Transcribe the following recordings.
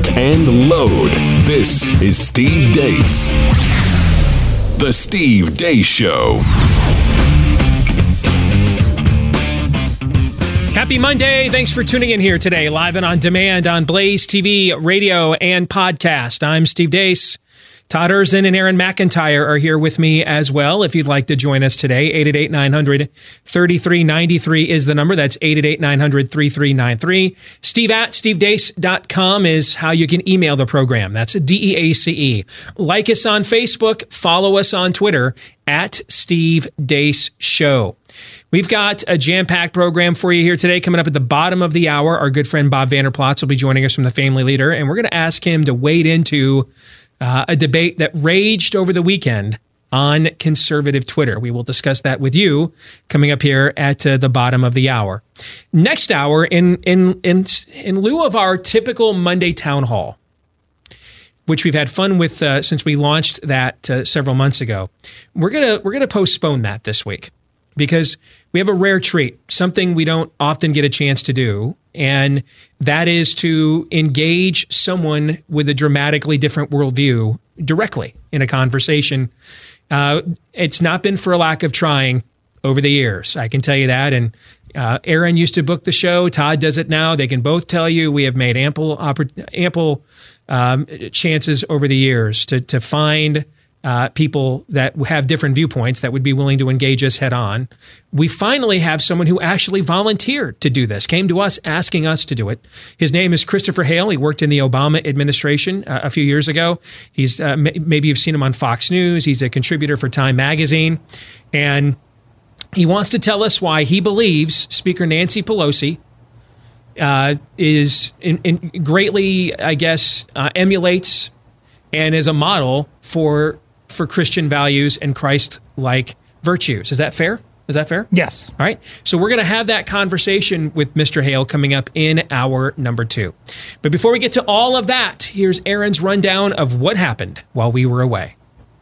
lock, and load. This is Steve Deace. The Steve Deace Show. Happy Monday. Thanks for tuning in here today, live and on demand on Blaze TV, radio, and podcast. I'm Steve Deace. Todd Erzen and Aaron McIntyre are here with me as well. If you'd like to join us today, 888 900 3393 is the number. That's 888 900 3393. Steve at stevedeace.com is how you can email the program. That's D E A C E. Like us on Facebook, follow us on Twitter at Steve Deace Show. We've got a jam packed program for you here today. Coming up at the bottom of the hour, our good friend Bob Vander Plaats will be joining us from the Family Leader, and we're going to ask him to wade into uh, a debate that raged over the weekend on conservative Twitter. We will discuss that with you coming up here at uh, the bottom of the hour. Next hour, in in in in lieu of our typical Monday town hall, which we've had fun with uh, since we launched that uh, several months ago, we're gonna we're gonna postpone that this week because we have a rare treat, something we don't often get a chance to do, and that is to engage someone with a dramatically different worldview directly in a conversation. Uh, it's not been for a lack of trying over the years. I can tell you that. And uh, Aaron used to book the show. Todd does it now. They can both tell you we have made ample ample um, chances over the years to to find uh, people that have different viewpoints that would be willing to engage us head on. We finally have someone who actually volunteered to do this, came to us asking us to do it. His name is Christopher Hale. He worked in the Obama administration uh, a few years ago. He's uh, maybe you've seen him on Fox News. He's a contributor for Time Magazine, and he wants to tell us why he believes Speaker Nancy Pelosi uh, is in, in greatly, I guess, uh, emulates and is a model for for Christian values and Christ like virtues. Is that fair? Is that fair? Yes. All right. So we're going to have that conversation with Mr. Hale coming up in hour number two. But before we get to all of that, here's Aaron's rundown of what happened while we were away.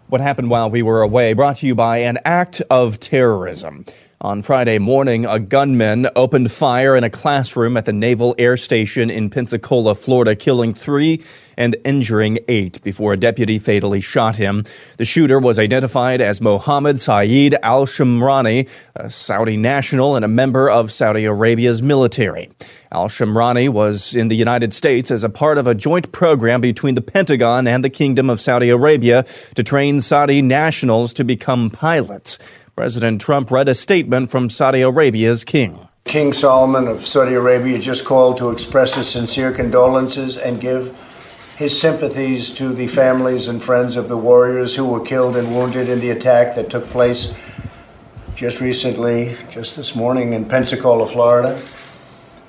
What happened while we were away brought to you by an act of terrorism. On Friday morning, a gunman opened fire in a classroom at the Naval Air Station in Pensacola, Florida, killing three and injuring eight before a deputy fatally shot him. The shooter was identified as Mohammed Saeed al Shamrani, a Saudi national and a member of Saudi Arabia's military. Al Shamrani was in the United States as a part of a joint program between the Pentagon and the Kingdom of Saudi Arabia to train Saudi nationals to become pilots. President Trump read a statement from Saudi Arabia's king. King Salman of Saudi Arabia just called to express his sincere condolences and give his sympathies to the families and friends of the warriors who were killed and wounded in the attack that took place just recently, just this morning in Pensacola, Florida.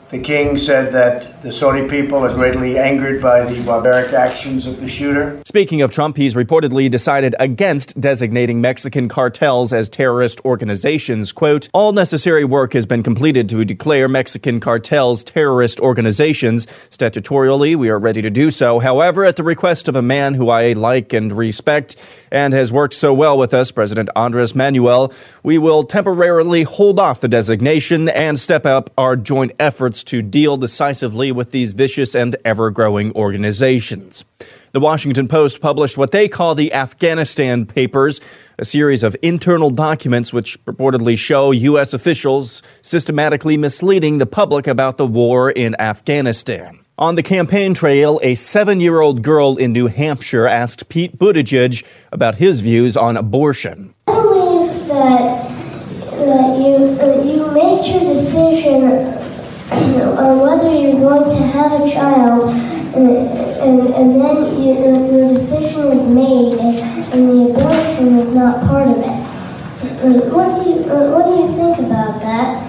The king said that the Saudi people are greatly angered by the barbaric actions of the shooter. Speaking of Trump, he's reportedly decided against designating Mexican cartels as terrorist organizations. Quote, all necessary work has been completed to declare Mexican cartels terrorist organizations. Statutorily, we are ready to do so. However, at the request of a man who I like and respect and has worked so well with us, President Andres Manuel, we will temporarily hold off the designation and step up our joint efforts efforts to deal decisively with these vicious and ever growing organizations. The Washington Post published what they call the Afghanistan Papers, a series of internal documents which purportedly show U.S. officials systematically misleading the public about the war in Afghanistan. On the campaign trail, a seven year old girl in New Hampshire asked Pete Buttigieg about his views on abortion. I believe that, that you, that you make your decision on whether going to have a child, and, and, and then you, your decision is made, and, and, the abortion is not part of it. What do you What do you think about that?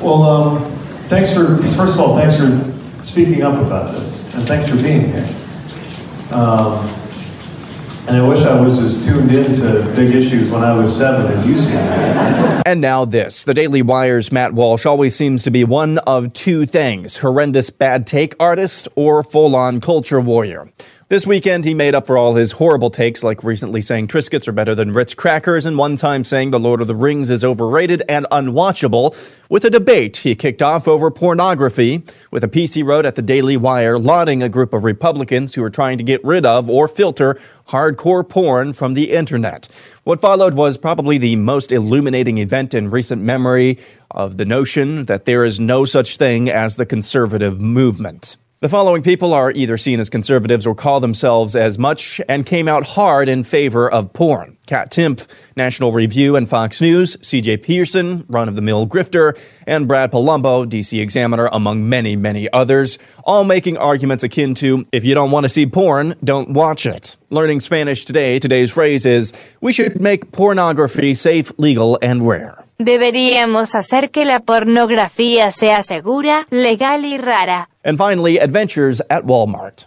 Well, um, thanks for first of all, thanks for speaking up about this, and thanks for being here. Um, and I wish I was as tuned in to big issues when I was seven as you seem. And now this. The Daily Wire's Matt Walsh always seems to be one of two things horrendous bad take artist or full on culture warrior. This weekend, he made up for all his horrible takes, like recently saying Triscuits are better than Ritz crackers, and one time saying The Lord of the Rings is overrated and unwatchable, with a debate he kicked off over pornography, with a piece he wrote at the Daily Wire lauding a group of Republicans who are trying to get rid of or filter hardcore porn from the internet. What followed was probably the most illuminating event in recent memory of the notion that there is no such thing as the conservative movement. The following people are either seen as conservatives or call themselves as much and came out hard in favor of porn. Kat Timpf, National Review and Fox News, CJ Pearson, run of the mill grifter, and Brad Polumbo, DC Examiner, among many, many others, all making arguments akin to if you don't want to see porn, don't watch it. Learning Spanish today, today's phrase is we should make pornography safe, legal, and rare. Deberíamos hacer que la pornografía sea segura, legal y rara. And finally, adventures at Walmart.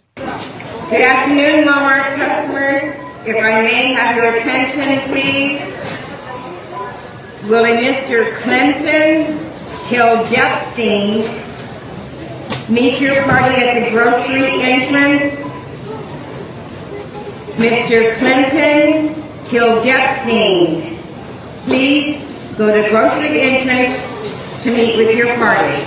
Good afternoon, Walmart customers. If I may have your attention, please. Will a Mr. Clinton Hildepstein meet your party at the grocery entrance? Mr. Clinton Hildepstein, please go to grocery entrance to meet with your party.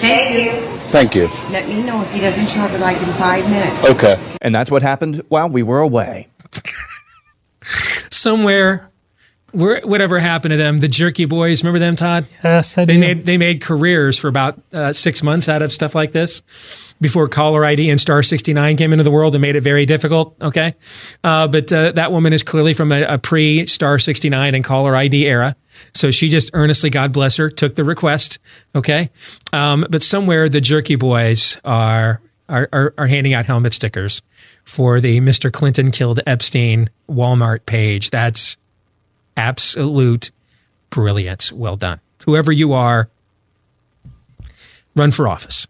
Thank you. Thank you. Let me know if he doesn't show up in like in five minutes. Okay. And that's what happened while we were away. Somewhere, where, whatever happened to them, the Jerky Boys, remember them, Todd? Yes, I They do. made they made careers for about uh, six months out of stuff like this before caller ID and star 69 came into the world and made it very difficult. Okay. Uh, but uh, that woman is clearly from a, a pre star 69 and caller ID era. So she just earnestly, God bless her, took the request. Okay. Um, but somewhere the Jerky Boys are, are, are, are handing out helmet stickers for the Mr. Clinton killed Epstein Walmart page. That's absolute brilliance. Well done. Whoever you are, run for office.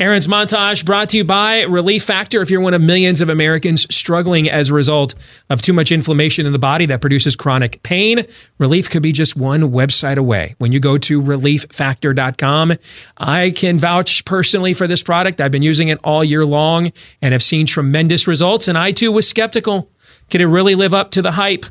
Aaron's montage brought to you by Relief Factor. If you're one of millions of Americans struggling as a result of too much inflammation in the body that produces chronic pain, relief could be just one website away. When you go to relieffactor.com, I can vouch personally for this product. I've been using it all year long and have seen tremendous results. And I too was skeptical. Can it really live up to the hype?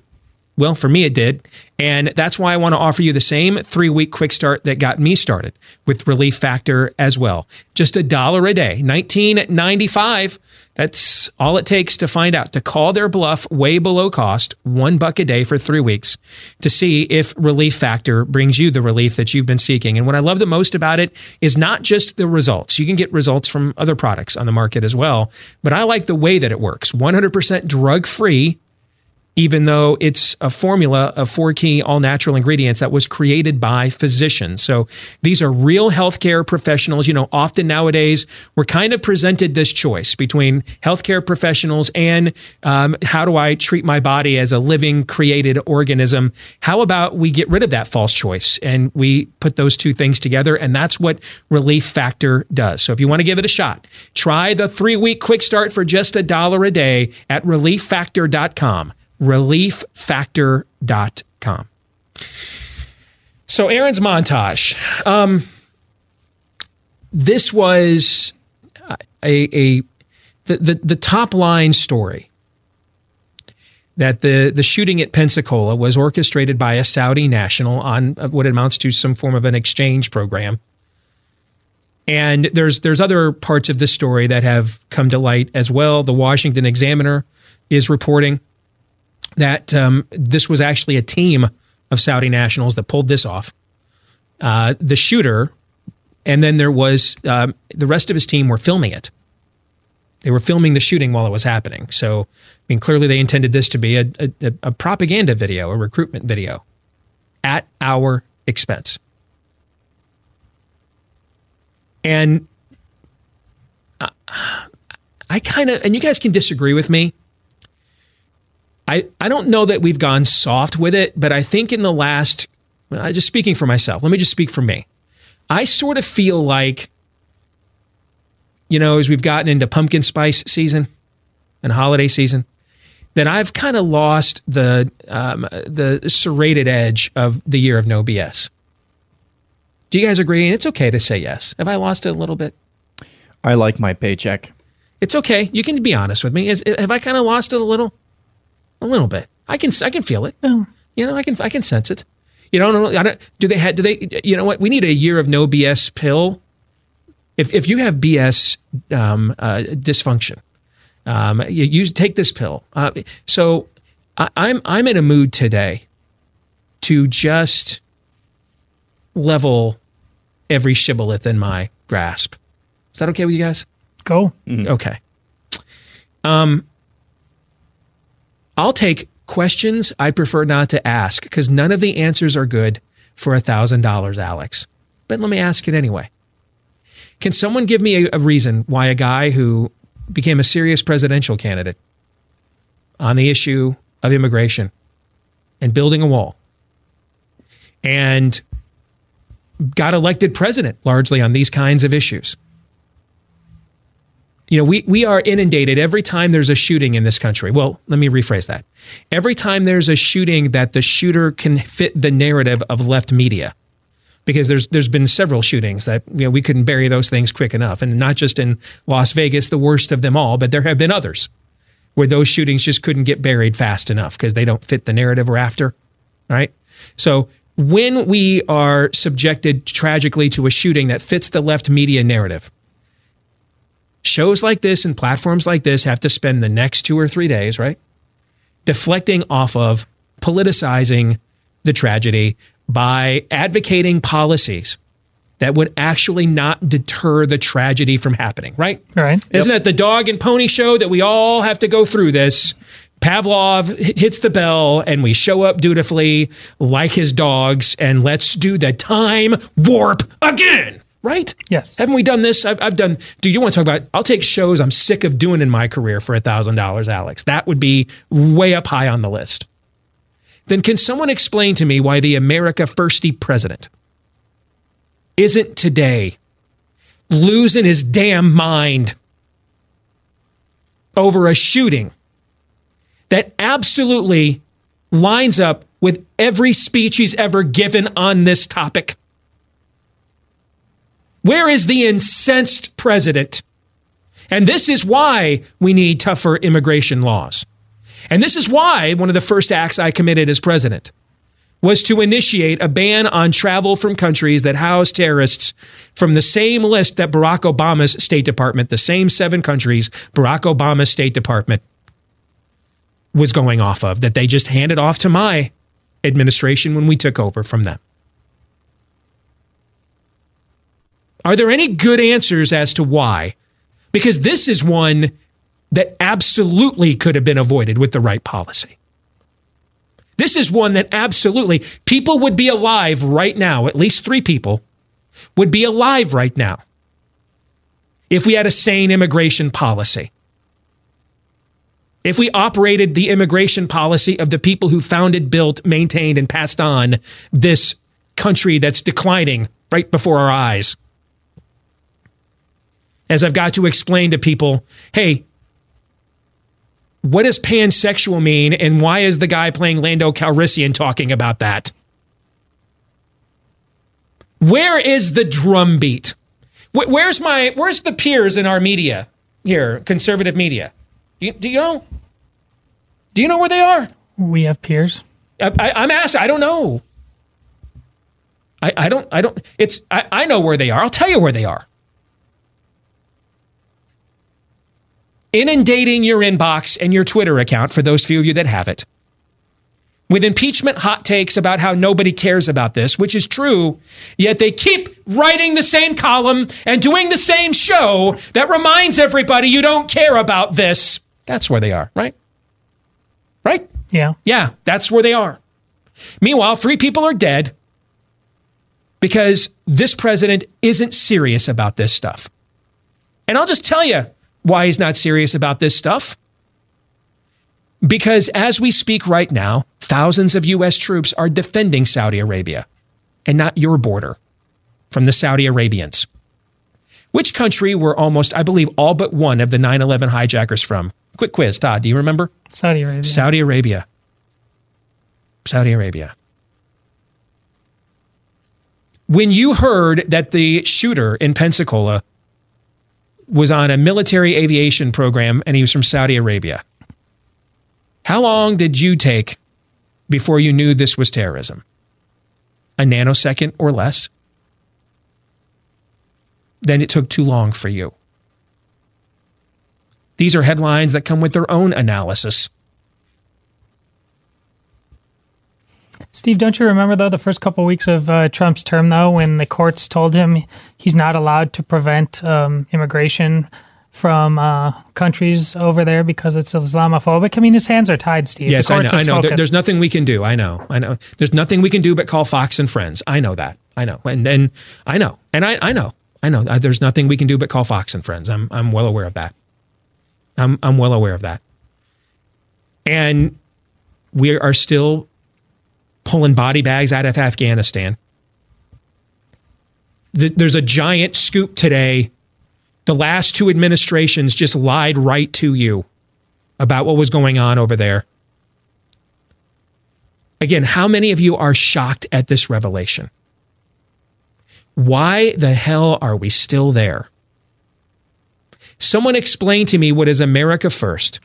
Well, for me, it did. And that's why I want to offer you the same three week quick start that got me started with Relief Factor as well. Just a dollar a day, $19.95. That's all it takes to find out, to call their bluff way below cost, one buck a day for three weeks to see if Relief Factor brings you the relief that you've been seeking. And what I love the most about it is not just the results. You can get results from other products on the market as well, but I like the way that it works 100% drug free even though it's a formula of four key all natural ingredients that was created by physicians. So these are real healthcare professionals. You know, often nowadays we're kind of presented this choice between healthcare professionals and um, how do I treat my body as a living, created organism? How about we get rid of that false choice and we put those two things together? And that's what Relief Factor does. So if you want to give it a shot, try the three week quick start for just a dollar a day at relieffactor.com relieffactor.com. So, Aaron's montage. Um, this was a, a the, the, the top line story that the, the shooting at Pensacola was orchestrated by a Saudi national on what amounts to some form of an exchange program. And there's there's other parts of this story that have come to light as well. The Washington Examiner is reporting that um, this was actually a team of Saudi nationals that pulled this off. Uh, the shooter, and then there was um, the rest of his team were filming it. They were filming the shooting while it was happening. So, I mean, clearly they intended this to be a, a, a propaganda video, a recruitment video at our expense. And I, I kind of, and you guys can disagree with me. I, I don't know that we've gone soft with it, but I think in the last, well, just speaking for myself, let me just speak for me. I sort of feel like, you know, as we've gotten into pumpkin spice season and holiday season, that I've kind of lost the um, the serrated edge of the year of no BS. Do you guys agree? And it's okay to say yes. Have I lost it a little bit? I like my paycheck. It's okay. You can be honest with me. Is, have I kind of lost it a little? A little bit. I can I can feel it. Oh. You know, I can I can sense it. You don't know. I don't. Do they have? Do they? You know what? We need a year of no BS pill. If if you have BS um, uh, dysfunction, um, you, you take this pill. Uh, so I, I'm I'm in a mood today to just level every shibboleth in my grasp. Is that okay with you guys? Go. Okay. Um, I'll take questions I'd prefer not to ask because none of the answers are good for a thousand dollars, Alex. But let me ask it anyway. Can someone give me a, a reason why a guy who became a serious presidential candidate on the issue of immigration and building a wall and got elected president largely on these kinds of issues? You know, we, we are inundated every time there's a shooting in this country. Well, let me rephrase that. Every time there's a shooting that the shooter can fit the narrative of left media, because there's there's been several shootings that you know we couldn't bury those things quick enough, and not just in Las Vegas, the worst of them all, but there have been others where those shootings just couldn't get buried fast enough because they don't fit the narrative we're after, right? So when we are subjected tragically to a shooting that fits the left media narrative, shows like this and platforms like this have to spend the next two or three days, right? Deflecting off of politicizing the tragedy by advocating policies that would actually not deter the tragedy from happening, right? Right. Isn't that the dog and pony show that we all have to go through this? Pavlov hits the bell and we show up dutifully like his dogs and let's do the time warp again, right? Yes. Haven't we done this? I've, I've done. Do you want to talk about? I'll take shows I'm sick of doing in my career for a thousand dollars, Alex. That would be way up high on the list. Then can someone explain to me why the America Firsty president isn't today losing his damn mind over a shooting that absolutely lines up with every speech he's ever given on this topic? Where is the incensed president? And this is why we need tougher immigration laws. And this is why one of the first acts I committed as president was to initiate a ban on travel from countries that house terrorists from the same list that Barack Obama's State Department, the same seven countries Barack Obama's State Department was going off of, that they just handed off to my administration when we took over from them. Are there any good answers as to why? Because this is one that absolutely could have been avoided with the right policy. This is one that absolutely people would be alive right now, at least three people would be alive right now if we had a sane immigration policy. If we operated the immigration policy of the people who founded, built, maintained, and passed on this country that's declining right before our eyes. As I've got to explain to people, hey, what does pansexual mean and why is the guy playing Lando Calrissian talking about that? Where is the drumbeat? Where's my where's the peers in our media here, conservative media? Do you, do you know? Do you know where they are? We have peers. I, I, I'm asking. I don't know. I, I don't. I don't. It's. I, I know where they are. I'll tell you where they are. Inundating your inbox and your Twitter account for those few of you that have it with impeachment hot takes about how nobody cares about this, which is true, yet they keep writing the same column and doing the same show that reminds everybody you don't care about this. That's where they are, right? Right? Yeah. Yeah, that's where they are. Meanwhile, three people are dead because this president isn't serious about this stuff. And I'll just tell you why he's not serious about this stuff. Because as we speak right now, thousands of U.S. troops are defending Saudi Arabia and not your border from the Saudi Arabians. Which country were almost, I believe, all but one of the 9 11 hijackers from? Quick quiz, Todd, do you remember? Saudi Arabia. Saudi Arabia. Saudi Arabia. When you heard that the shooter in Pensacola was on a military aviation program and he was from Saudi Arabia. How long did you take before you knew this was terrorism? A nanosecond or less? Then it took too long for you. These are headlines that come with their own analysis. Steve, don't you remember though the first couple of weeks of uh, Trump's term though, when the courts told him he's not allowed to prevent um, immigration from uh, countries over there because it's Islamophobic? I mean, his hands are tied, Steve. Yes, I know. I know. There, there's nothing we can do. I know. I know. There's nothing we can do but call Fox and Friends. I know that. I know. And and I know. And I I know. I know. There's nothing we can do but call Fox and Friends. I'm I'm well aware of that. I'm I'm well aware of that. And we are still pulling body bags out of Afghanistan. There's a giant scoop today. The last two administrations just lied right to you about what was going on over there. Again, how many of you are shocked at this revelation? Why the hell are we still there? Someone explain to me what is America First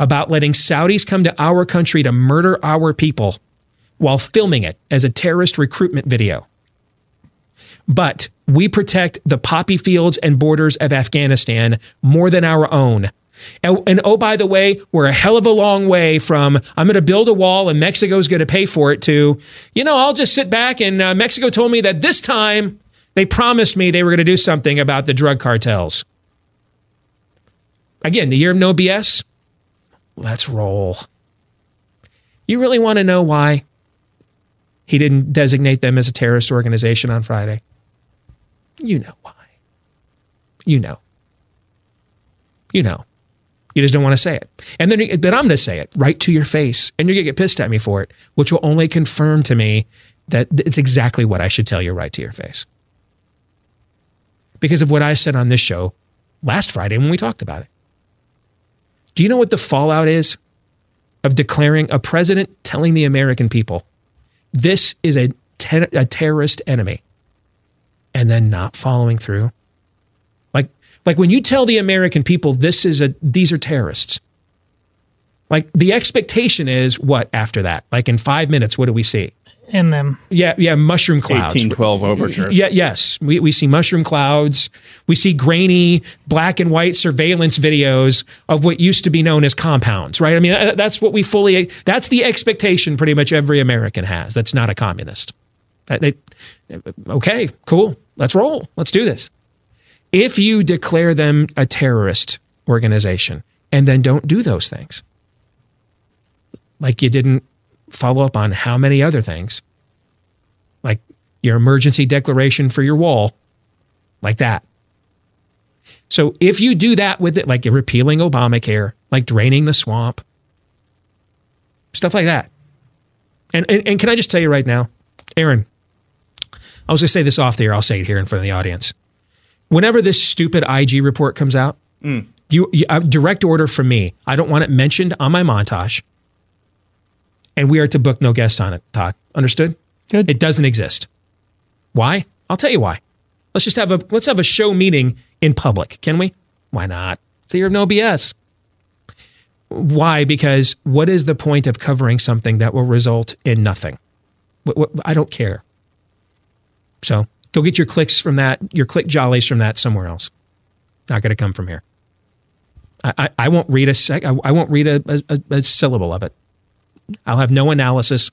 about letting Saudis come to our country to murder our people while filming it as a terrorist recruitment video. But we protect the poppy fields and borders of Afghanistan more than our own. And, and, oh, by the way, we're a hell of a long way from I'm going to build a wall and Mexico's going to pay for it to, you know, I'll just sit back and uh, Mexico told me that this time they promised me they were going to do something about the drug cartels. Again, the year of no BS. Let's roll. You really want to know why he didn't designate them as a terrorist organization on Friday? You know why. You know. You know. You just don't want to say it. And then, but I'm going to say it right to your face, and you're going to get pissed at me for it, which will only confirm to me that it's exactly what I should tell you right to your face. Because of what I said on this show last Friday when we talked about it. Do you know what the fallout is of declaring a president telling the American people this is a, a terrorist enemy and then not following through? Like, like when you tell the American people this is a these are terrorists. Like the expectation is what after that? Like in five minutes, what do we see? In them. Yeah, yeah, mushroom clouds. 1812 overture. Yeah, yes. We, we see mushroom clouds. We see grainy black and white surveillance videos of what used to be known as compounds, right? I mean, uh, that's what we fully, that's the expectation pretty much every American has. That's not a communist. They, okay, cool. Let's roll. Let's do this. If you declare them a terrorist organization and then don't do those things, like you didn't follow up on how many other things, like your emergency declaration for your wall, like that. So if you do that with it, like you're repealing Obamacare, like draining the swamp, stuff like that. And, and, and can I just tell you right now, Aaron, I was going to say this off the air. I'll say it here in front of the audience. Whenever this stupid IG report comes out, mm. you, you uh, direct order from me. I don't want it mentioned on my montage and we are to book no guest on it, Todd. Understood? Good. It doesn't exist. Why? I'll tell you why. Let's just have a let's have a show meeting in public, can we? Why not? It's the year of no BS. Why? Because what is the point of covering something that will result in nothing? I don't care. So go get your clicks from that, your click jollies from that somewhere else. Not going to come from here. I, I, I, won't read a sec. I, I won't read a, a, a syllable of it. I'll have no analysis.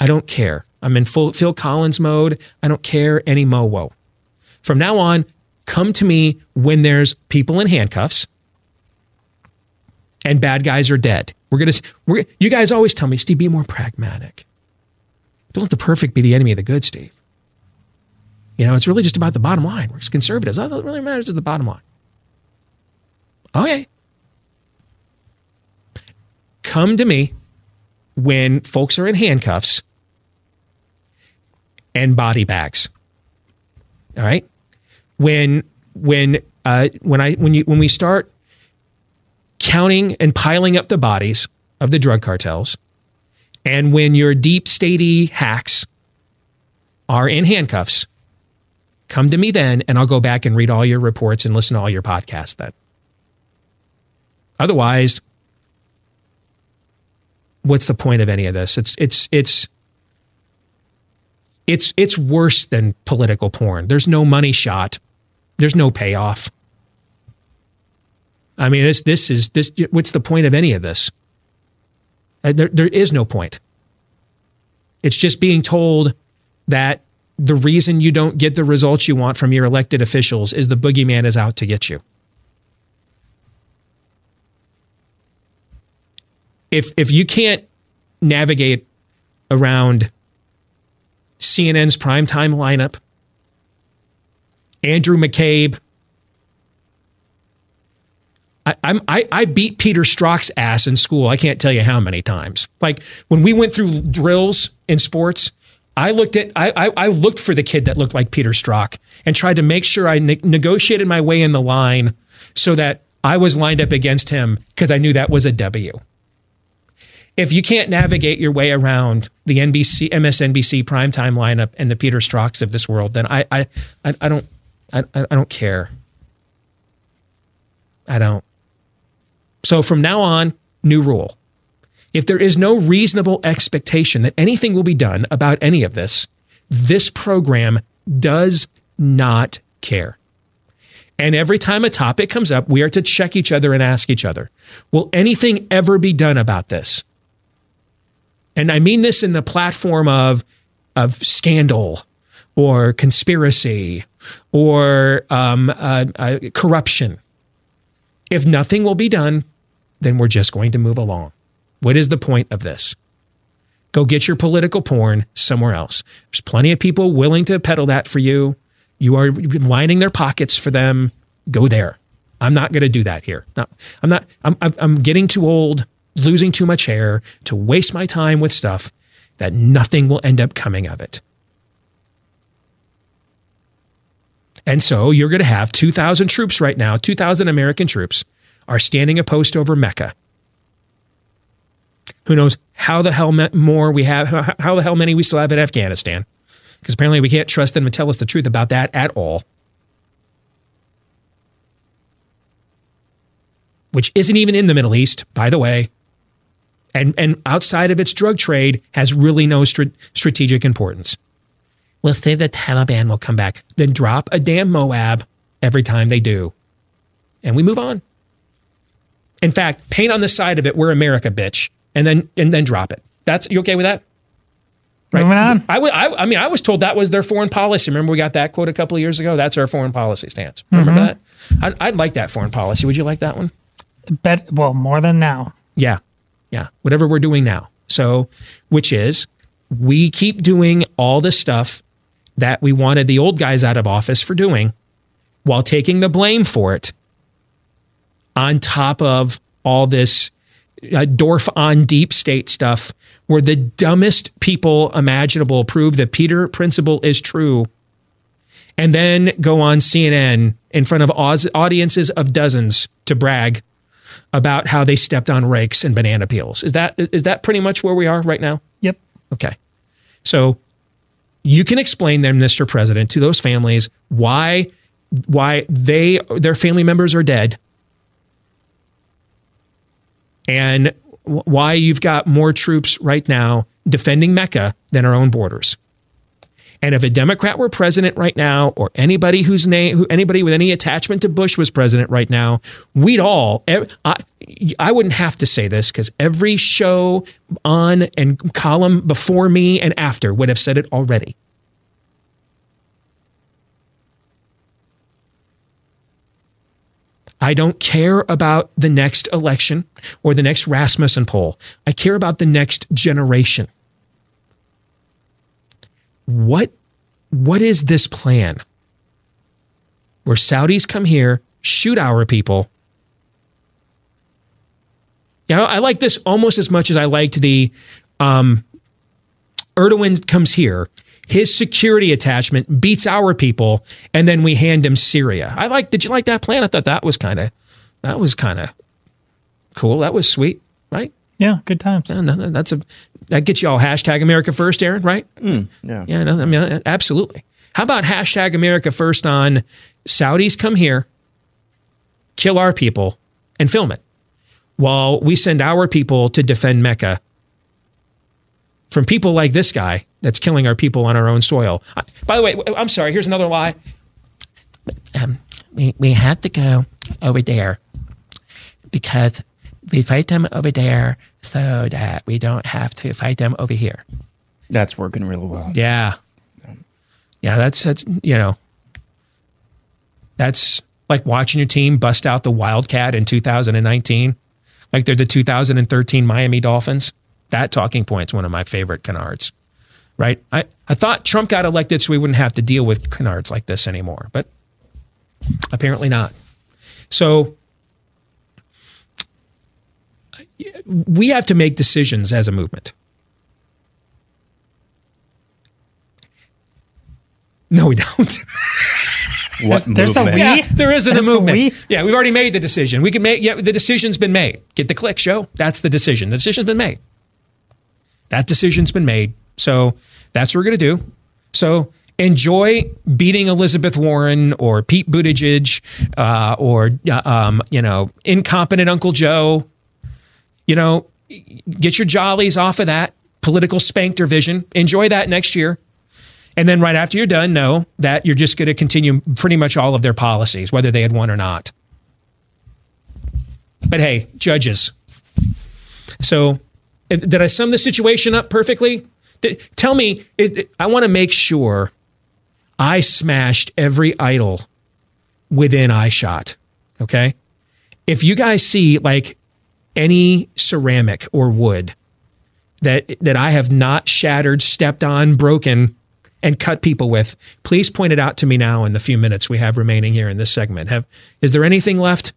I don't care. I'm in full Phil Collins mode. I don't care any mo. From now on, come to me when there's people in handcuffs and bad guys are dead. We're gonna. We're, you guys always tell me, Steve, be more pragmatic. Don't let the perfect be the enemy of the good, Steve. You know, it's really just about the bottom line. We're conservatives. All that really matters is the bottom line. Okay. Come to me when folks are in handcuffs and body bags. All right? When when uh, when I when you when we start counting and piling up the bodies of the drug cartels, and when your deep statey hacks are in handcuffs, Come to me then, and I'll go back and read all your reports and listen to all your podcasts then. Otherwise, what's the point of any of this? It's it's it's it's it's worse than political porn. There's no money shot. There's no payoff. I mean, this this is this. What's the point of any of this? Uh, There there is no point. It's just being told that the reason you don't get the results you want from your elected officials is the boogeyman is out to get you. If if you can't navigate around CNN's primetime lineup, Andrew McCabe, I, I'm, I, I beat Peter Strzok's ass in school. I can't tell you how many times. Like when we went through drills in sports, I looked at I, I, I looked for the kid that looked like Peter Strzok and tried to make sure I ne- negotiated my way in the line so that I was lined up against him because I knew that was a W. If you can't navigate your way around the NBC MSNBC primetime lineup and the Peter Strzoks of this world, then I I I, I don't I I don't care. I don't. So from now on, new rule. If there is no reasonable expectation that anything will be done about any of this, this program does not care. And every time a topic comes up, we are to check each other and ask each other, will anything ever be done about this? And I mean this in the platform of, of scandal or conspiracy or um, uh, uh, corruption. If nothing will be done, then we're just going to move along. What is the point of this? Go get your political porn somewhere else. There's plenty of people willing to peddle that for you. You are lining their pockets for them. Go there. I'm not going to do that here. No, I'm not. I'm, I'm I'm getting too old, losing too much hair to waste my time with stuff that nothing will end up coming of it. And so you're going to have 2,000 troops right now, 2,000 American troops are standing a post over Mecca. Who knows how the hell more we have, how- the hell many we still have in Afghanistan? Because apparently we can't trust them to tell us the truth about that at all. Which isn't even in the Middle East, by the way. And, and outside of its drug trade has really no str- strategic importance. We'll say the Taliban will come back. Then drop a damn Moab every time they do. And we move on. In fact, paint on the side of it, we're America, bitch, and then and then drop it. That's you okay with that? Moving on. I, I, I mean, I was told that was their foreign policy. Remember, we got that quote a couple of years ago. That's our foreign policy stance. Remember Mhm. that? I'd, I'd like that foreign policy. Would you like that one? Bet well more than now. Yeah. Yeah. Whatever we're doing now. So, which is we keep doing all the stuff that we wanted the old guys out of office for doing while taking the blame for it on top of all this uh, Dorf on deep state stuff where the dumbest people imaginable prove the Peter principle is true and then go on CNN in front of audiences of dozens to brag about how they stepped on rakes and banana peels. Is that is that pretty much where we are right now? Yep. Okay. So you can explain then, Mr. President, to those families why why they their family members are dead and why you've got more troops right now defending Mecca than our own borders. And if a Democrat were president right now, or anybody whose name, anybody with any attachment to Bush was president right now, we'd all, I, I wouldn't have to say this because every show on and column before me and after would have said it already. I don't care about the next election or the next Rasmussen poll. I care about the next generation. What what is this plan? Where Saudis come here, shoot our people. Yeah, I like this almost as much as I liked the um, Erdogan comes here, his security attachment beats our people, and then we hand him Syria. I like. Did you like that plan? I thought that was kind of that was kind of cool. That was sweet, right? Yeah, good times. Yeah, no, no, that's a that gets you all hashtag America First, Aaron, right? Mm, yeah. Yeah, no, I mean, uh, absolutely. How about hashtag America First on Saudis come here, kill our people, and film it while we send our people to defend Mecca from people like this guy that's killing our people on our own soil. Uh, by the way, I'm sorry, here's another lie. Um, we, we have to go over there because we fight them over there so that we don't have to fight them over here. That's working really well. Yeah. Yeah, that's that's you know. That's like watching your team bust out the Wildcat in 2019. Like they're the 2013 Miami Dolphins. That talking point's one of my favorite canards. Right? I, I thought Trump got elected so we wouldn't have to deal with canards like this anymore, but apparently not. So we have to make decisions as a movement. No, we don't. What there's a movement? we? Yeah, there isn't a There's a movement. we? Yeah, we've already made the decision. We can make. Yeah, the decision's been made. Get the click, show. That's the decision. The decision's been made. That decision's been made. So that's what we're gonna do. So enjoy beating Elizabeth Warren or Pete Buttigieg uh, or uh, um, you know incompetent Uncle Joe. You know, get your jollies off of that political sphincter vision. Enjoy that next year. And then right after you're done, know that you're just going to continue pretty much all of their policies, whether they had won or not. But hey, judges. So, eh, did I sum the situation up perfectly? Tell me, I want to make sure I smashed every idol within eyeshot. Okay. If you guys see like any ceramic or wood that that I have not shattered, stepped on, broken, and cut people with, please point it out to me now in the few minutes we have remaining here in this segment. Have is there anything left?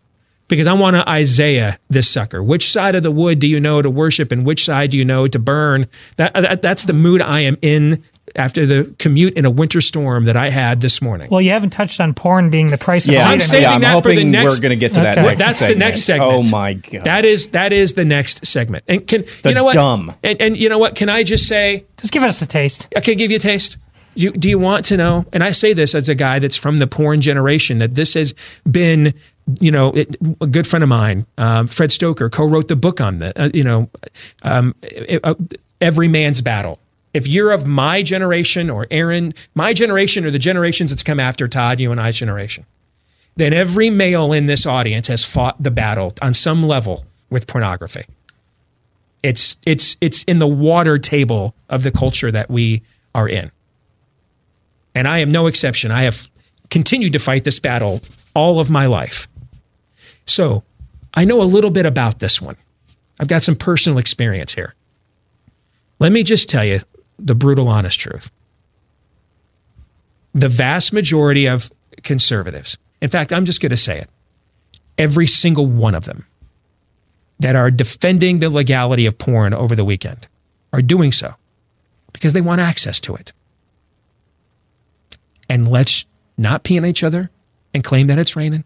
Because I want to Isaiah this sucker. Which side of the wood do you know to worship, and which side do you know to burn? That, that that's the mood I am in after the commute in a winter storm that I had this morning. Well, you haven't touched on porn being the price of Yeah, light. I'm saving yeah, I'm that for the next- we're going to get to that next That's segment. the next segment. Oh my god. That is that is the next segment. And can The you know what? dumb. And, and you know what? Can I just say? Just give us a taste. I can give you a taste. You, do you want to know? And I say this as a guy that's from the porn generation. That this has been, you know, it, a good friend of mine, um, Fred Stoker, co-wrote the book on the, Uh, you know, um, it- uh, every man's battle. If you're of my generation or Aaron, my generation or the generations that's come after Todd, you and I's generation, then every male in this audience has fought the battle on some level with pornography. It's it's it's in the water table of the culture that we are in. And I am no exception. I have continued to fight this battle all of my life. So I know a little bit about this one. I've got some personal experience here. Let me just tell you the brutal, honest truth. The vast majority of conservatives, in fact, I'm just going to say it, every single one of them that are defending the legality of porn over the weekend are doing so because they want access to it and let's not pee on each other and claim that it's raining.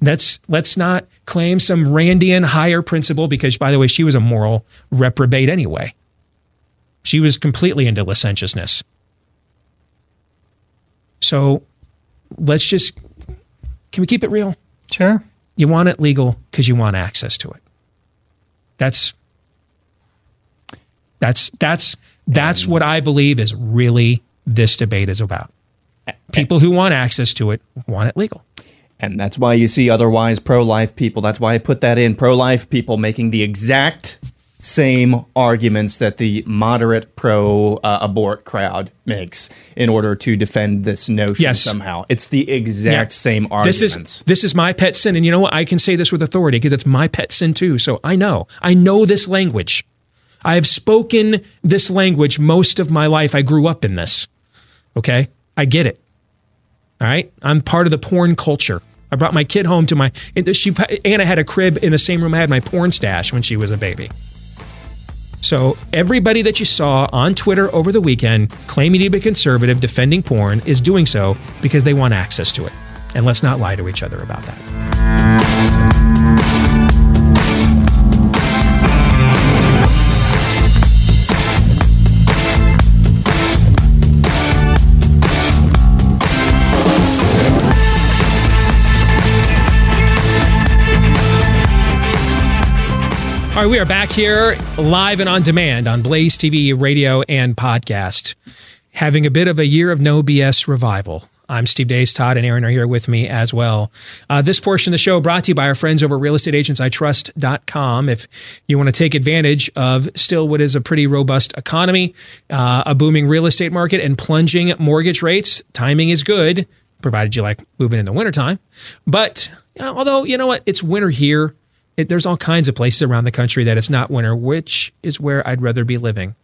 Let's let's not claim some Randian higher principle because, by the way, she was a moral reprobate anyway. She was completely into licentiousness. So let's just can we keep it real? Sure. You want it legal because you want access to it. That's that's that's that's what I believe is really this debate is about. People who want access to it want it legal. And that's why you see otherwise pro life people. That's why I put that in pro life people making the exact same arguments that the moderate pro uh, abort crowd makes in order to defend this notion Yes. somehow. It's the exact Yeah. same This arguments. is this is my pet sin, and you know what? I can say this with authority because it's my pet sin too. So I know, I know this language. I have spoken this language most of my life. I grew up in this. Okay, I get it. All right, I'm part of the porn culture. I brought my kid home to my. She Anna had a crib in the same room I had my porn stash when she was a baby. So everybody that you saw on Twitter over the weekend claiming to be conservative, defending porn, is doing so because they want access to it. And let's not lie to each other about that. Right, we are back here live and on demand on Blaze TV, radio, and podcast. Having a bit of a year of no BS revival. I'm Steve Deace. Todd and Aaron are here with me as well. Uh, this portion of the show brought to you by our friends over at realestateagentsitrust.com. If you want to take advantage of still what is a pretty robust economy, uh, a booming real estate market, and plunging mortgage rates, timing is good, provided you like moving in the wintertime. But uh, although, you know what, it's winter here. It, there's all kinds of places around the country that it's not winter, which is where I'd rather be living,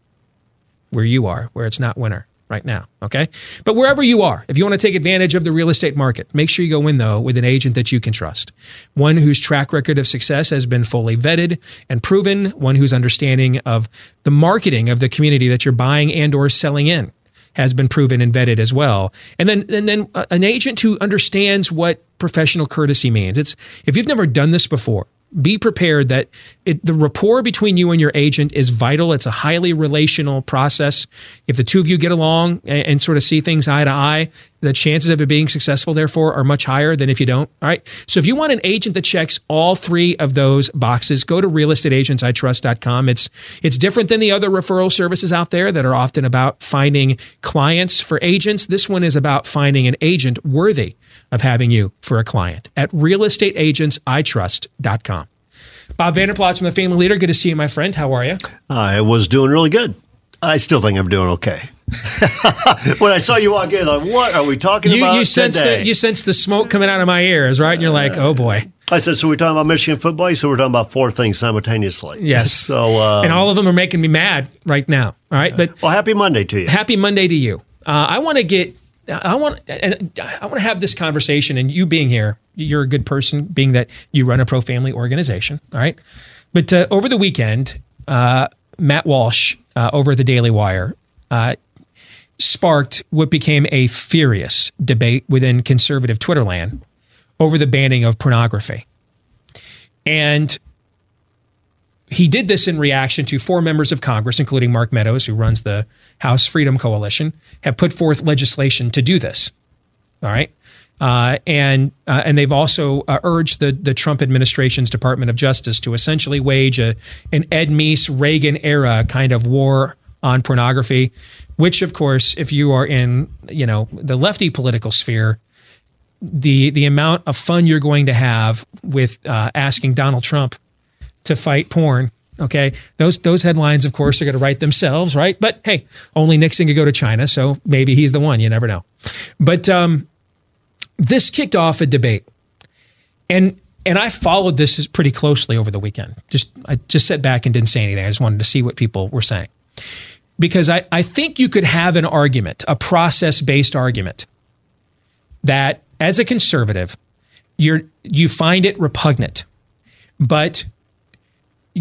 where you are, where it's not winter right now. Okay. But wherever you are, if you want to take advantage of the real estate market, make sure you go in though with an agent that you can trust. One whose track record of success has been fully vetted and proven, one whose understanding of the marketing of the community that you're buying and or selling in has been proven and vetted as well. And then and then uh, an agent who understands what professional courtesy means. It's if you've never done this before, be prepared that it, the rapport between you and your agent is vital. It's a highly relational process. If the two of you get along and, and, sort of see things eye to eye, the chances of it being successful, therefore, are much higher than if you don't. All right. So if you want an agent that checks all three of those boxes, go to realestateagentsitrust.com. It's it's different than the other referral services out there that are often about finding clients for agents. This one is about finding an agent worthy of having you for a client at realestateagentsitrust.com. Bob Vander Plaats from the Family Leader. Good to see you, my friend. How are you? I was doing really good. I still think I'm doing okay. when I saw you walk in, like, what are we talking you, about you sense today? The, you sense the smoke coming out of my ears, right? And you're like, oh boy. I said, so we're talking about Michigan football. So we're talking about four things simultaneously. Yes. so, um, and all of them are making me mad right now. All right, but well, happy Monday to you. Happy Monday to you. Uh, I want to get I want and I want to have this conversation, and you being here, you're a good person, being that you run a pro family organization. All right, but uh, over the weekend, uh, Matt Walsh uh, over at the Daily Wire uh, sparked what became a furious debate within conservative Twitter land over the banning of pornography, and he did this in reaction to four members of Congress, including Mark Meadows, who runs the House Freedom Coalition, have put forth legislation to do this. All right. Uh, and uh, and they've also uh, urged the the Trump administration's Department of Justice to essentially wage a an Ed Meese Reagan era kind of war on pornography, which of course, if you are in you know the lefty political sphere, the the amount of fun you're going to have with uh, asking Donald Trump to fight porn. Okay, those those headlines, of course, are going to write themselves, right? But hey, only Nixon could go to China, so maybe he's the one. You never know. But um, this kicked off a debate, and and I followed this pretty closely over the weekend. Just I just sat back and didn't say anything. I just wanted to see what people were saying because I, I think you could have an argument, a process based argument, that as a conservative, you're you find it repugnant, but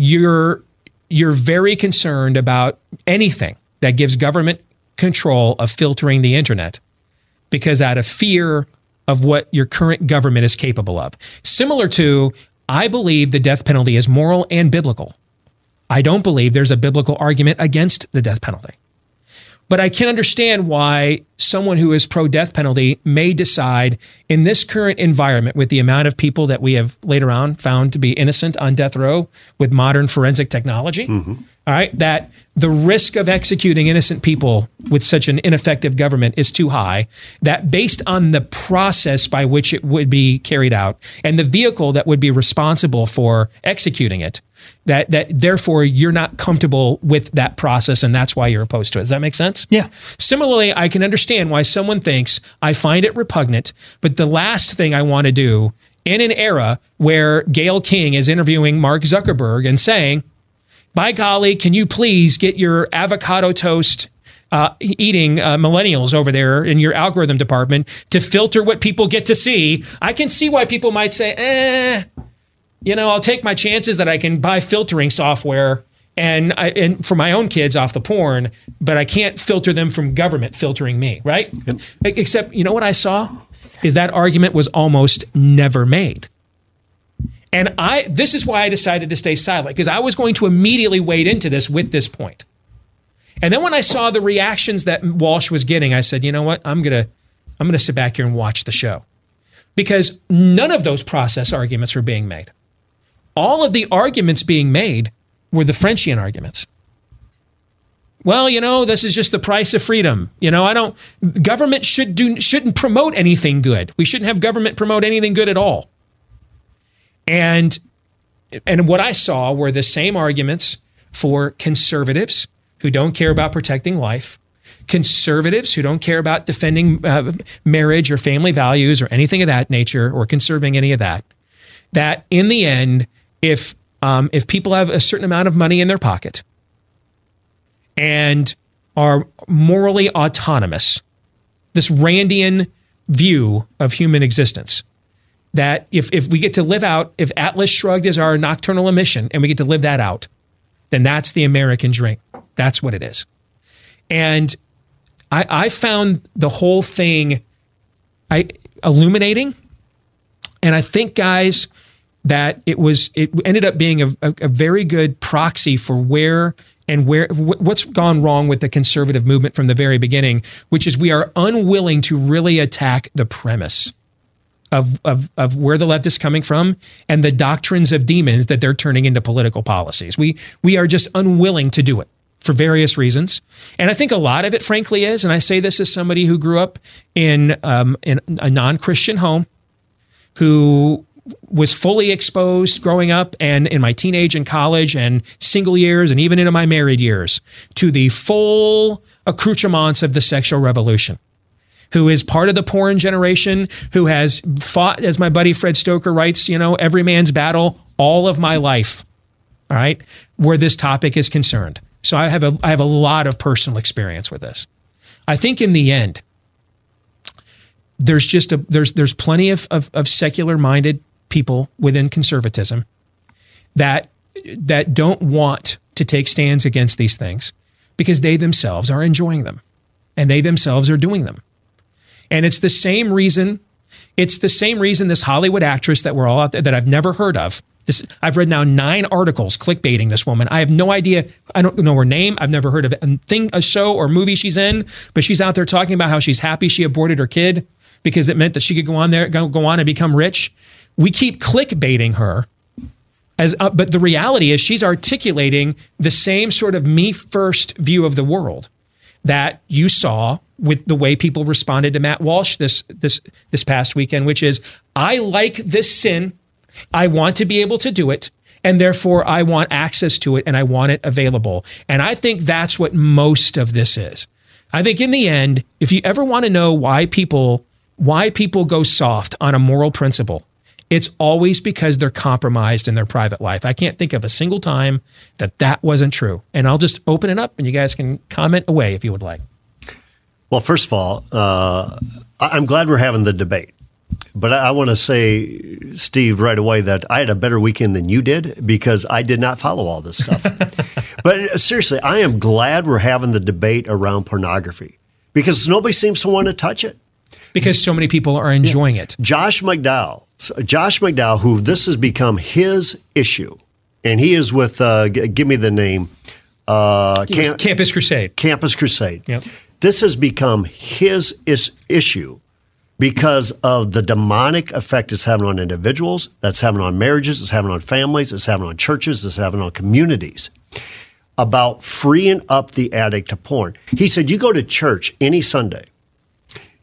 you're you're very concerned about anything that gives government control of filtering the internet because out of fear of what your current government is capable of. Similar to, I believe the death penalty is moral and biblical. I don't believe there's a biblical argument against the death penalty. But I can understand why someone who is pro death penalty may decide in this current environment, with the amount of people that we have later on found to be innocent on death row with modern forensic technology, mm-hmm. all right, that the risk of executing innocent people with such an ineffective government is too high, that based on the process by which it would be carried out and the vehicle that would be responsible for executing it, that that therefore you're not comfortable with that process and that's why you're opposed to it. Does that make sense? Yeah. Similarly, I can understand why someone thinks I find it repugnant, but the last thing I want to do in an era where Gayle King is interviewing Mark Zuckerberg and saying, by golly, can you please get your avocado toast uh, eating uh, millennials over there in your algorithm department to filter what people get to see? I can see why people might say, eh, you know, I'll take my chances that I can buy filtering software and I, and for my own kids off the porn, but I can't filter them from government filtering me, right? Yep. Except, you know what I saw is that argument was almost never made. And I this is why I decided to stay silent because I was going to immediately wade into this with this point. And then when I saw the reactions that Walsh was getting, I said, "You know what? I'm going to I'm going to sit back here and watch the show." Because none of those process arguments were being made all of the arguments being made were the Frenchian arguments. Well, you know, this is just the price of freedom. You know, I don't government should do shouldn't promote anything good. We shouldn't have government promote anything good at all. And and what I saw were the same arguments for conservatives who don't care about protecting life, conservatives who don't care about defending uh, marriage or family values or anything of that nature or conserving any of that. That in the end, if um, if people have a certain amount of money in their pocket and are morally autonomous, this Randian view of human existence, that if, if we get to live out, if Atlas Shrugged is our nocturnal emission and we get to live that out, then that's the American dream. That's what it is. And I, I found the whole thing I, illuminating. And I think, guys, that it was it ended up being a, a, a very good proxy for where and where what's gone wrong with the conservative movement from the very beginning, which is we are unwilling to really attack the premise of, of, of where the left is coming from and the doctrines of demons that they're turning into political policies. We, we are just unwilling to do it for various reasons. And I think a lot of it, frankly, is, and I say this as somebody who grew up in, um, in a non Christian home, who was fully exposed growing up and in my teenage and college and single years and even into my married years to the full accoutrements of the sexual revolution who is part of the porn generation, who has fought, as my buddy Fred Stoeker writes, you know, every man's battle all of my life. All right, where this topic is concerned. So I have a I have a lot of personal experience with this. I think in the end, there's just a there's there's plenty of of, of secular minded people within conservatism that that don't want to take stands against these things because they themselves are enjoying them and they themselves are doing them. And it's the same reason, it's the same reason this Hollywood actress that we're all out there that I've never heard of. This, I've read now nine articles clickbaiting this woman. I have no idea. I don't know her name. I've never heard of a thing, a show or movie she's in, but she's out there talking about how she's happy she aborted her kid because it meant that she could go on there, go, go on and become rich. We keep clickbaiting her as, uh, but the reality is she's articulating the same sort of me first view of the world that you saw with the way people responded to Matt Walsh this this this past weekend, which is I like this sin, I want to be able to do it, and therefore I want access to it and I want it available. And I think that's what most of this is. I think in the end, if you ever want to know why people why people go soft on a moral principle, it's always because they're compromised in their private life. I can't think of a single time that that wasn't true. And I'll just open it up and you guys can comment away if you would like. Well, first of all, uh, I'm glad we're having the debate. But I, I want to say, Steve, right away that I had a better weekend than you did because I did not follow all this stuff. but uh, seriously, I am glad we're having the debate around pornography because nobody seems to want to touch it. Because so many people are enjoying yeah. it. Josh McDowell, Josh McDowell, who this has become his issue, and he is with, uh, g- give me the name, uh, Cam- Campus Crusade. Campus Crusade. Yep. This has become his is- issue because of the demonic effect it's having on individuals, that's having on marriages, it's having on families, it's having on churches, it's having on communities. About freeing up the addict to porn. He said, You go to church any Sunday.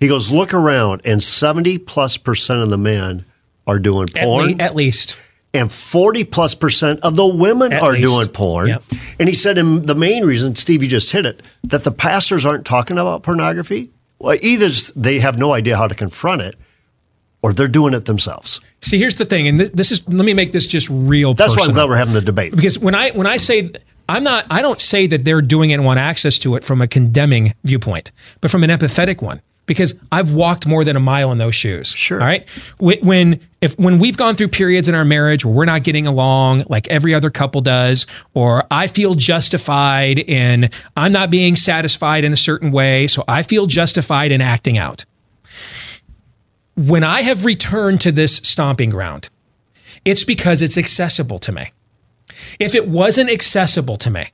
He goes, Look around, and 70 plus percent of the men are doing porn. At, le- at least and 40 plus percent of the women At are least. doing porn. Yep. And he said, and the main reason, Steve, you just hit it, that the pastors aren't talking about pornography. Well, either they have no idea how to confront it, or they're doing it themselves. See, here's the thing, and this is let me make this just real. That's why I'm glad we're having the debate. because when I when I say I'm not, I don't say that they're doing it and want access to it from a condemning viewpoint, but from an empathetic one. Because I've walked more than a mile in those shoes. Sure. All right. When if when we've gone through periods in our marriage where we're not getting along like every other couple does, or I feel justified in I'm not being satisfied in a certain way, so I feel justified in acting out. When I have returned to this stomping ground, it's because it's accessible to me. If it wasn't accessible to me,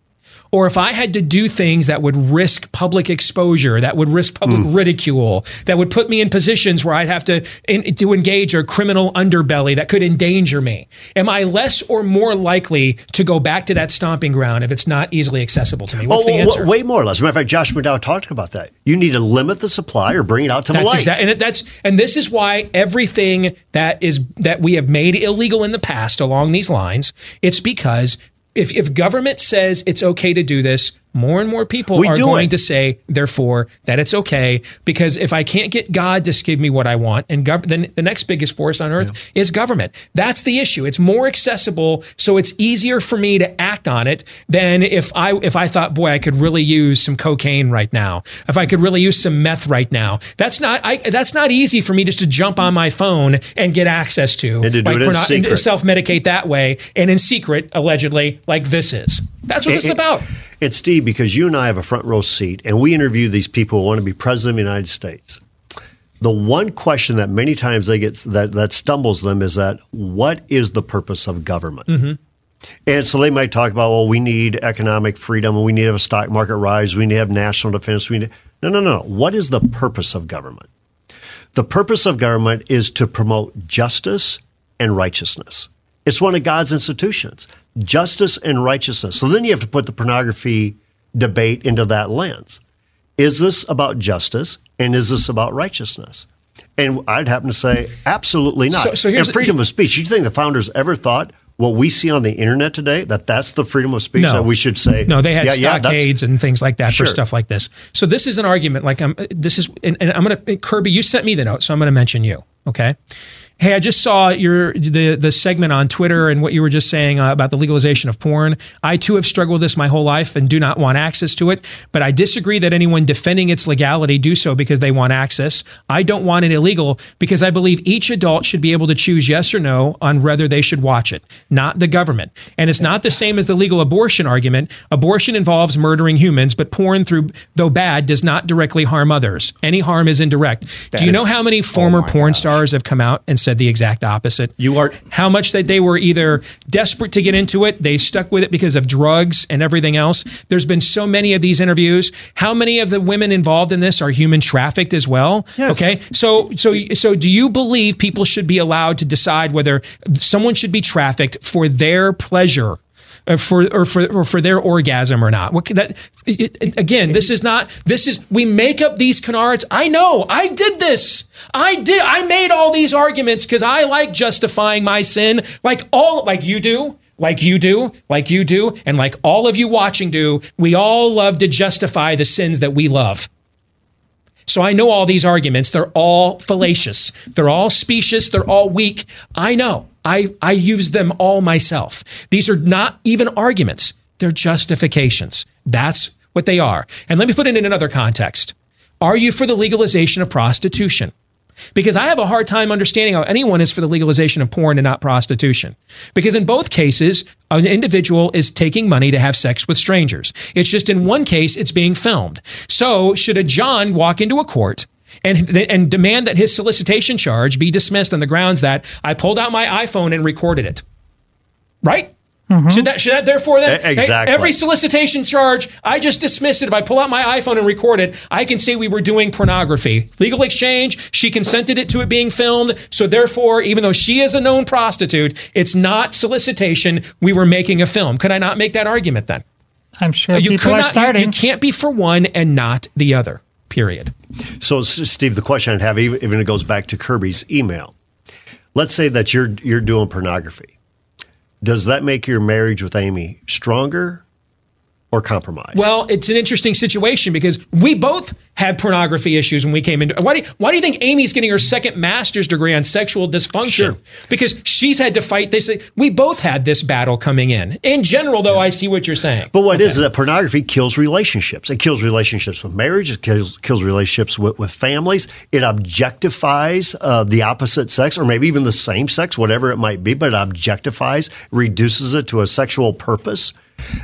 or if I had to do things that would risk public exposure, that would risk public Hmm. ridicule, that would put me in positions where I'd have to in, to engage a criminal underbelly that could endanger me, am I less or more likely to go back to that stomping ground if it's not easily accessible to me? What's oh, the answer? way more or less. As a matter of fact, Josh McDowell talked about that. You need to limit the supply or bring it out to the That's light. exactly, and that's and this is why everything that is that we have made illegal in the past along these lines, it's because if if government says it's okay to do this, more and more people We are going it. to say, therefore, that it's okay. Because if I can't get God to give me what I want, and gov- then the next biggest force on earth is government. That's the issue. It's more accessible, so it's easier for me to act on it than if I if I thought, boy, I could really use some cocaine right now. If I could really use some meth right now. That's not I that's not easy for me just to jump on my phone and get access to. And to it porno- and secret. self-medicate that way and in secret, allegedly, like this is. That's what this is It- it- It's Steve, because you and I have a front row seat, and we interview these people who want to be president of the United States. The one question that many times they get that that stumbles them is that what is the purpose of government? Mm-hmm. And so they might talk about, well, we need economic freedom, we need to have a stock market rise, we need to have national defense. We need no, no, no. What is the purpose of government? The purpose of government is to promote justice and righteousness. It's one of God's institutions, justice and righteousness. So then you have to put the pornography debate into that lens. Is this about justice and is this about righteousness? And I'd happen to say, absolutely not. So- so here's and the- freedom of speech. You think the founders ever thought what we see on the internet today that that's the freedom of speech No. that we should say? No, they had yeah, yeah, stockades and things like that Sure. for stuff like this. So this is an argument. Like I'm. This is, and, and I'm gonna Kirby. You sent me the note, so I'm gonna mention you. Okay. Hey, I just saw your the the segment on Twitter and what you were just saying uh, about the legalization of porn. I too have struggled with this my whole life and do not want access to it. But I disagree that anyone defending its legality do so because they want access. I don't want it illegal because I believe each adult should be able to choose yes or no on whether they should watch it, not the government. And it's not the same as the legal abortion argument. Abortion involves murdering humans, but porn, through though bad, does not directly harm others. Any harm is indirect. That do you is- know how many former porn stars have come out and said the exact opposite? You are how much that they were either desperate to get into it, they stuck with it because of drugs and everything else. There's been so many of these interviews. How many of the women involved in this are human trafficked as well? Yes. Okay. So so so do you believe people should be allowed to decide whether someone should be trafficked for their pleasure? Or for or for or for their orgasm or not? What that it- again? This is not. This is we make up these canards. I know. I did this. I did. I made all these arguments because I like justifying my sin, like all like you do, like you do, like you do, and like all of you watching do. We all love to justify the sins that we love. So I know all these arguments. They're all fallacious. They're all specious. They're all weak. I know. I, I use them all myself. These are not even arguments. They're justifications. That's what they are. And let me put it in another context. Are you for the legalization of prostitution? Because I have a hard time understanding how anyone is for the legalization of porn and not prostitution. Because in both cases, an individual is taking money to have sex with strangers. It's just in one case, it's being filmed. So should a John walk into a court and, and demand that his solicitation charge be dismissed on the grounds that I pulled out my iPhone and recorded it? Right? Mm-hmm. Should that should that therefore then exactly. every solicitation charge I just dismiss it if I pull out my iPhone and record it I can say we were doing pornography legal exchange she consented it to it being filmed so therefore even though she is a known prostitute it's not solicitation we were making a film could I not make that argument then I'm sure you people could are not you- starting. you can't be for one and not the other period So, Steve, the question I'd have, even even it goes back to Kirby's email. Let's say that you're you're doing pornography. Does that make your marriage with Amy stronger or compromised? Well, it's an interesting situation because we both had pornography issues when we came into. Why do you, why do you think Amy's getting her second master's degree on sexual dysfunction? Sure. Because she's had to fight this. We both had this battle coming in. In general, though, I see what you're saying. But what is is that pornography kills relationships. It kills relationships with marriage. It kills, kills relationships with, with families. It objectifies uh, the opposite sex, or maybe even the same sex, whatever it might be. But it objectifies, reduces it to a sexual purpose.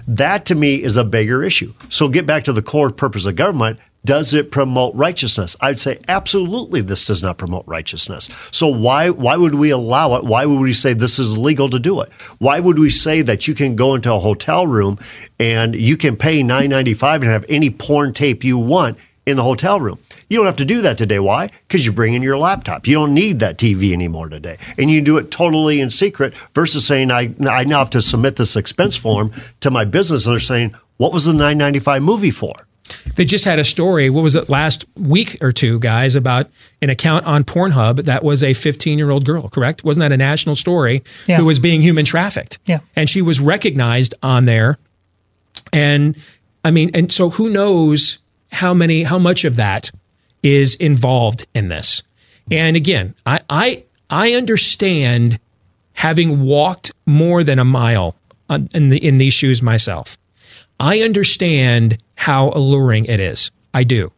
That to me is a bigger issue. So get back to the core purpose of government. does it promote righteousness? I'd say absolutely this does not promote righteousness. So why why would we allow it? Why would we say this is legal to do it? Why would we say that you can go into a hotel room and you can pay nine ninety five and have any porn tape you want in the hotel room? You don't have to do that today. Why? Because you bring in your laptop. You don't need that TV anymore today. And you do it totally in secret versus saying, I, I now have to submit this expense form to my business. And they're saying, what was the 995 movie for? They just had a story. What was it last week or two, guys, about an account on Pornhub that was a 15 year old girl, correct? Wasn't that a national story Yeah. who was being human trafficked? Yeah. And she was recognized on there. And I mean, and so who knows how many, how much of that is involved in this? And again, I, I, I understand having walked more than a mile in the, in these shoes myself. I understand how alluring it is. I do.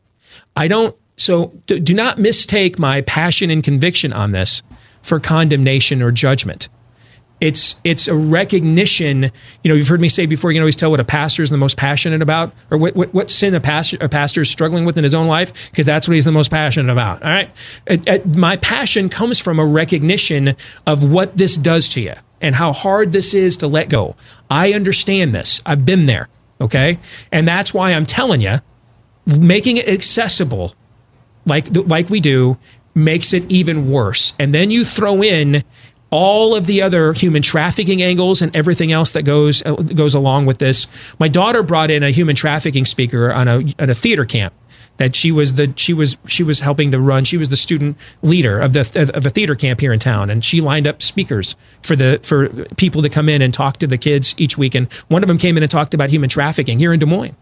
I don't. So do, do not mistake my passion and conviction on this for condemnation or judgment. It's it's a recognition. You know, you've heard me say before. You can always tell what a pastor is the most passionate about, or what what, what sin a pastor a pastor is struggling with in his own life, because that's what he's the most passionate about. All right, It- it- my passion comes from a recognition of what this does to you and how hard this is to let go. I understand this. I've been there. Okay, and that's why I'm telling you, making it accessible like like we do makes it even worse. And then you throw in all of the other human trafficking angles and everything else that goes uh, goes along with this. My daughter brought in a human trafficking speaker on a on a theater camp that she was the she was she was helping to run. She was the student leader of the of a theater camp here in town, and she lined up speakers for the for people to come in and talk to the kids each week. And one of them came in and talked about human trafficking here in Des Moines.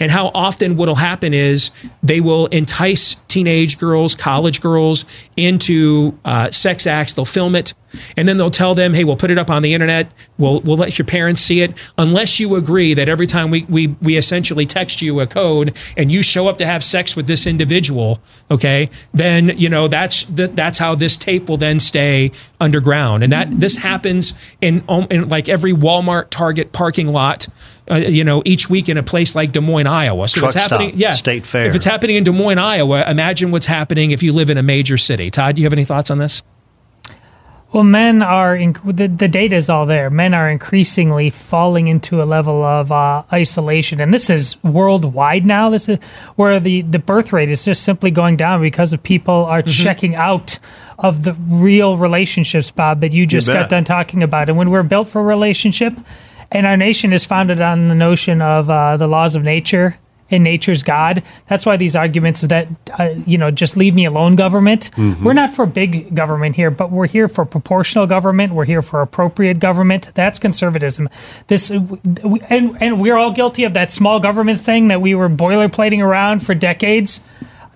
And how often what'll happen is they will entice teenage girls, college girls into uh, sex acts. They'll film it, and then they'll tell them, "Hey, we'll put it up on the internet. We'll we'll let your parents see it, unless you agree that every time we we we essentially text you a code and you show up to have sex with this individual, okay, then you know that's that, that's how this tape will then stay underground, and that this happens in um, in like every Walmart, Target parking lot." Uh, you know, each week in a place like Des Moines, Iowa. So Truck it's happening. stop, yeah, State Fair. If it's happening in Des Moines, Iowa, imagine what's happening if you live in a major city. Todd, do you have any thoughts on this? Well, men are in, the the data is all there. Men are increasingly falling into a level of uh, isolation, and this is worldwide now. This is where the the birth rate is just simply going down because of people are Mm-hmm. checking out of the real relationships, Bob, that you just bet. got done talking about. And when we're built for relationship, and our nation is founded on the notion of uh, the laws of nature and nature's God. That's why these arguments that uh, you know just leave me alone, government. We're not for big government here, but we're here for proportional government. We're here for appropriate government. That's conservatism. This we- and and we're all guilty of that small government thing that we were boilerplating around for decades.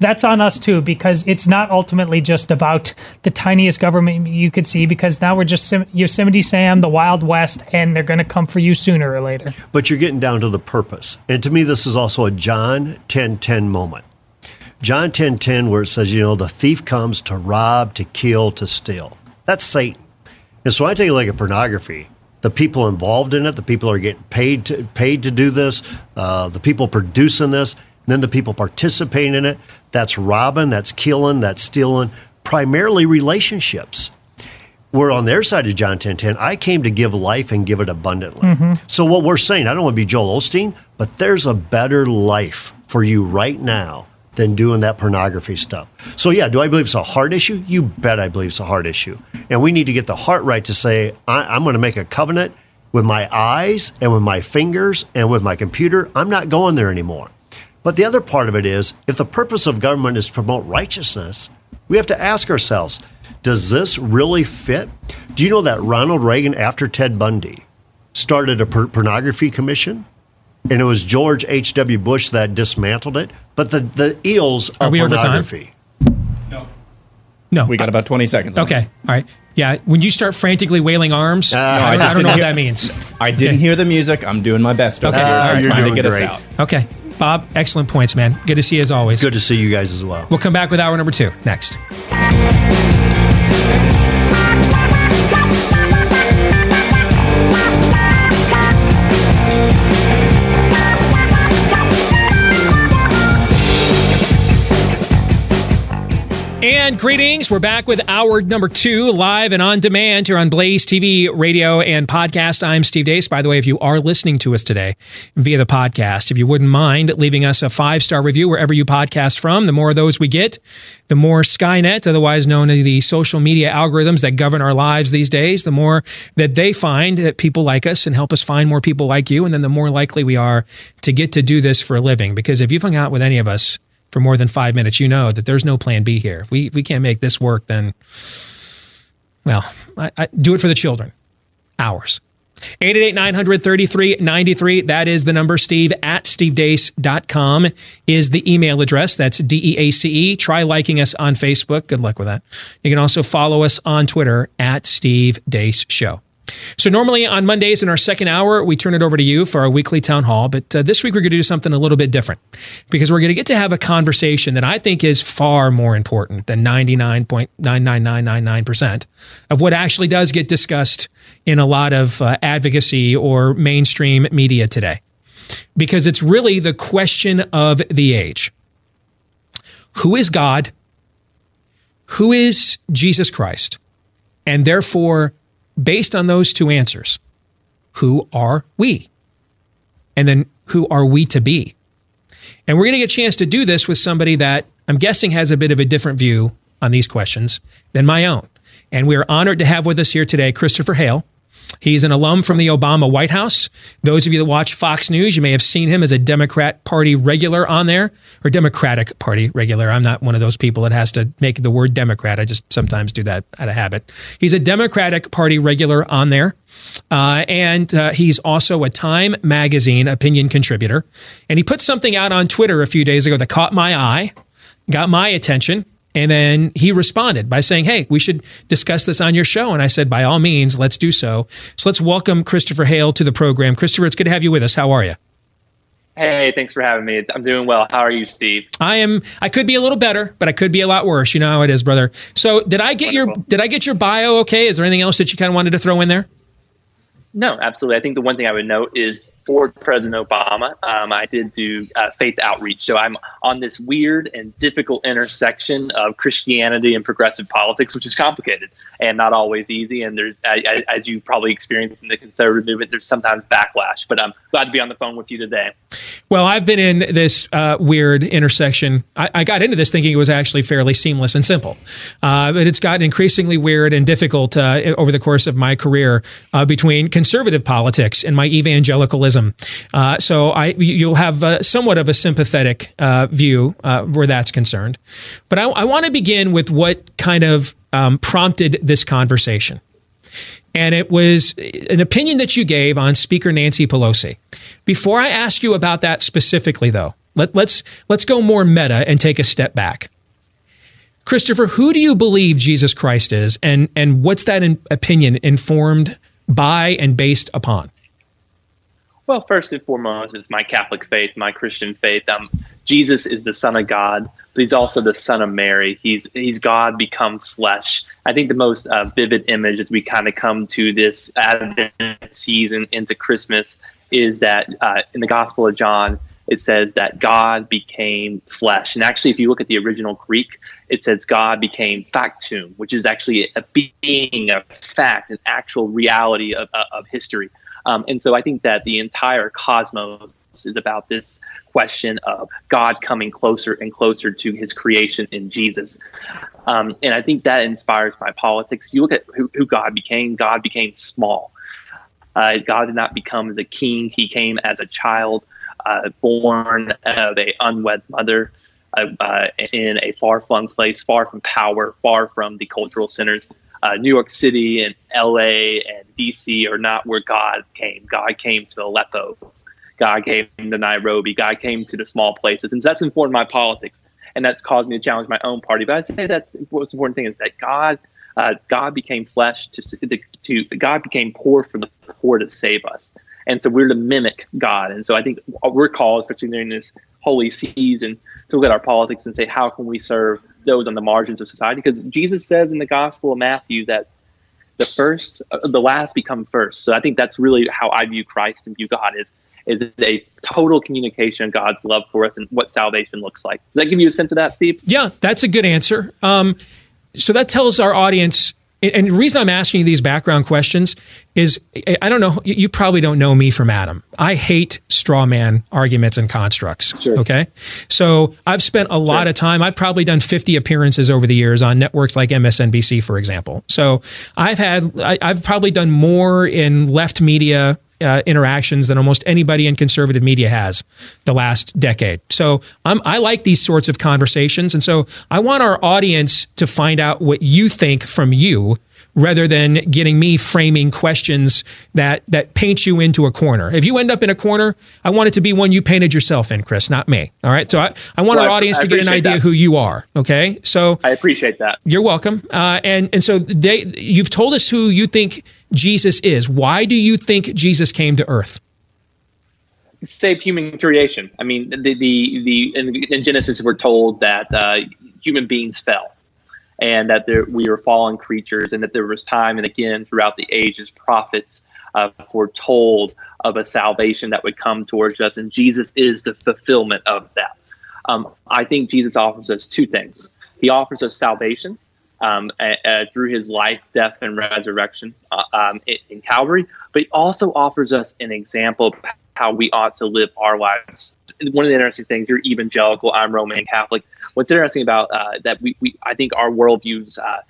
That's on us too, because it's not ultimately just about the tiniest government you could see. Because now we're just Yosemite Sam, the Wild West, and they're going to come for you sooner or later. But you're getting down to the purpose. And to me, this is also a John 10 10 moment. John 10 10, where it says, you know, the thief comes to rob, to kill, to steal. That's Satan. And so I take it like a pornography. The people involved in it, the people are getting paid to, paid to do this, uh, the people producing this, then the people participating in it. That's robbing, that's killing, that's stealing, primarily relationships. We're on their side of John 10 10. I came to give life and give it abundantly. Mm-hmm. So, what we're saying, I don't want to be Joel Osteen, but there's a better life for you right now than doing that pornography stuff. So, yeah, do I believe it's a heart issue? You bet I believe it's a heart issue. And we need to get the heart right to say, I, I'm going to make a covenant with my eyes and with my fingers and with my computer. I'm not going there anymore. But the other part of it is if the purpose of government is to promote righteousness, we have to ask ourselves does this really fit? Do you know that Ronald Reagan, after Ted Bundy, started a por- pornography commission? And it was George H.W. Bush that dismantled it. But the, the eels Are of we over pornography. No. We got about 20 seconds. on it. Okay. All right. Yeah. When you start frantically wailing arms, Uh, I, I just don't know didn't what hear- that means. I didn't hear the music. I'm doing my best over Okay. here. So All I'm right. trying to You're get doing us great. out. Okay. Bob, excellent points, man. Good to see you as always. Good to see you guys as well. We'll come back with hour number two next. And greetings. We're back with hour number two, live and on demand here on Blaze TV, radio, and podcast. I'm Steve Deace. By the way, if you are listening to us today via the podcast, if you wouldn't mind leaving us a five star review wherever you podcast from, the more of those we get, the more Skynet, otherwise known as the social media algorithms that govern our lives these days, the more that they find that people like us and help us find more people like you. And then the more likely we are to get to do this for a living. Because if you've hung out with any of us, for more than five minutes, you know that there's no plan B here. If we, if we can't make this work, then, well, I, I, do it for the children. Ours. 888-900-3393. That is the number. Steve at stevedeace.com is the email address. That's D-E-A-C-E. Try liking us on Facebook. Good luck with that. You can also follow us on Twitter at Steve Deace Show. So normally on Mondays in our second hour, we turn it over to you for our weekly town hall. But uh, this week we're going to do something a little bit different because we're going to get to have a conversation that I think is far more important than 99.99999% of what actually does get discussed in a lot of uh, advocacy or mainstream media today. Because it's really the question of the age. Who is God? Who is Jesus Christ? And therefore, based on those two answers, who are we? And then who are we to be? And we're going to get a chance to do this with somebody that I'm guessing has a bit of a different view on these questions than my own. And we are honored to have with us here today Christopher Hale. He's an alum from the Obama White House. Those of you that watch Fox News, you may have seen him as a Democrat Party regular on there, or Democratic Party regular. I'm not one of those people that has to make the word Democrat. I just sometimes do that out of habit. He's a Democratic Party regular on there. Uh, and uh, he's also a Time Magazine opinion contributor. And he put something out on Twitter a few days ago that caught my eye, got my attention. And then he responded by saying, Hey, we should discuss this on your show. And I said, By all means, let's do so. So let's welcome Christopher Hale to the program. Christopher, it's good to have you with us. How are you? Hey, thanks for having me. I'm doing well. How are you, Steve? I am. I could be a little better, but I could be a lot worse. You know how it is, brother. So, did I get Wonderful. your Did I get your bio? Okay. Is there anything else that you kind of wanted to throw in there? No, absolutely. I think the one thing I would note is for President Obama, um, I did do uh, faith outreach. So I'm on this weird and difficult intersection of Christianity and progressive politics, which is complicated and not always easy. And there's, as you probably experienced in the conservative movement, there's sometimes backlash. But I'm glad to be on the phone with you today. Well, I've been in this uh, weird intersection. I, I, got into this thinking it was actually fairly seamless and simple, uh, but it's gotten increasingly weird and difficult uh, over the course of my career uh, between conservative politics and my evangelicalism uh, so I, you'll have uh, somewhat of a sympathetic view where that's concerned. But I, I want to begin with what kind of um, prompted this conversation. And it was an opinion that you gave on Speaker Nancy Pelosi. Before I ask you about that specifically, though, let, let's, let's go more meta and take a step back. Christopher, who do you believe Jesus Christ is, and, and what's that in, opinion informed by and based upon? Well, first and foremost, it's my Catholic faith, my Christian faith. Um, Jesus is the Son of God, but he's also the Son of Mary. He's he's God become flesh. I think the most uh, vivid image as we kind of come to this Advent season into Christmas is that uh, in the Gospel of John, it says that God became flesh. And actually, if you look at the original Greek, it says God became factum, which is actually a being, a fact, an actual reality of, of history. Um, and so I think that the entire cosmos is about this question of God coming closer and closer to his creation in Jesus. Um, and I think that inspires my politics. You look at who, who God became, God became small. Uh, God did not become as a king, he came as a child, uh, born of a unwed mother. Uh, uh in a far flung place, far from power, far from the cultural centers uh, New York City and LA and DC are not where God came. God came to Aleppo. God came to Nairobi. God came to the small places. And so that's informed my politics. And that's caused me to challenge my own party. But I say that's most important thing is that God uh, God became flesh to, to, to God became poor for the poor to save us. And so we're to mimic God. And so I think we're called, especially during this holy season, to look at our politics and say, how can we serve those on the margins of society? Because Jesus says in the Gospel of Matthew that the first, uh, the last become first. So I think that's really how I view Christ and view God is is a total communication of God's love for us and what salvation looks like. Does that give you a sense of that, Steve? Yeah, that's a good answer. Um, so that tells our audience and the reason I'm asking you these background questions is I don't know, you probably don't know me from Adam. I hate straw man arguments and constructs. Sure. Okay. So I've spent a lot sure. of time, I've probably done 50 appearances over the years on networks like MSNBC, for example. So I've had, I, I've probably done more in left media uh, interactions than almost anybody in conservative media has the last decade. So I'm, I like these sorts of conversations. And so I want our audience to find out what you think from you rather than getting me framing questions that that paint you into a corner. If you end up in a corner, I want it to be one you painted yourself in, Chris, not me. All right. So I, I want well, our audience I, I to get an idea that. who you are. Okay. So I appreciate that. You're welcome. Uh, and and so they, you've told us who you think Jesus is. Why do you think Jesus came to Earth? Save human creation. I mean, the the, the in, in Genesis we're told that uh, human beings fell and that there, we are fallen creatures, and that there was time and again throughout the ages, prophets uh, foretold of a salvation that would come towards us, and Jesus is the fulfillment of that. Um, I think Jesus offers us two things. He offers us salvation um, through his life, death, and resurrection uh, um, in, in Calvary, but he also offers us an example of how we ought to live our lives. One of the interesting things you're evangelical i'm roman catholic. What's interesting about uh, that we, we i think our worldviews uh,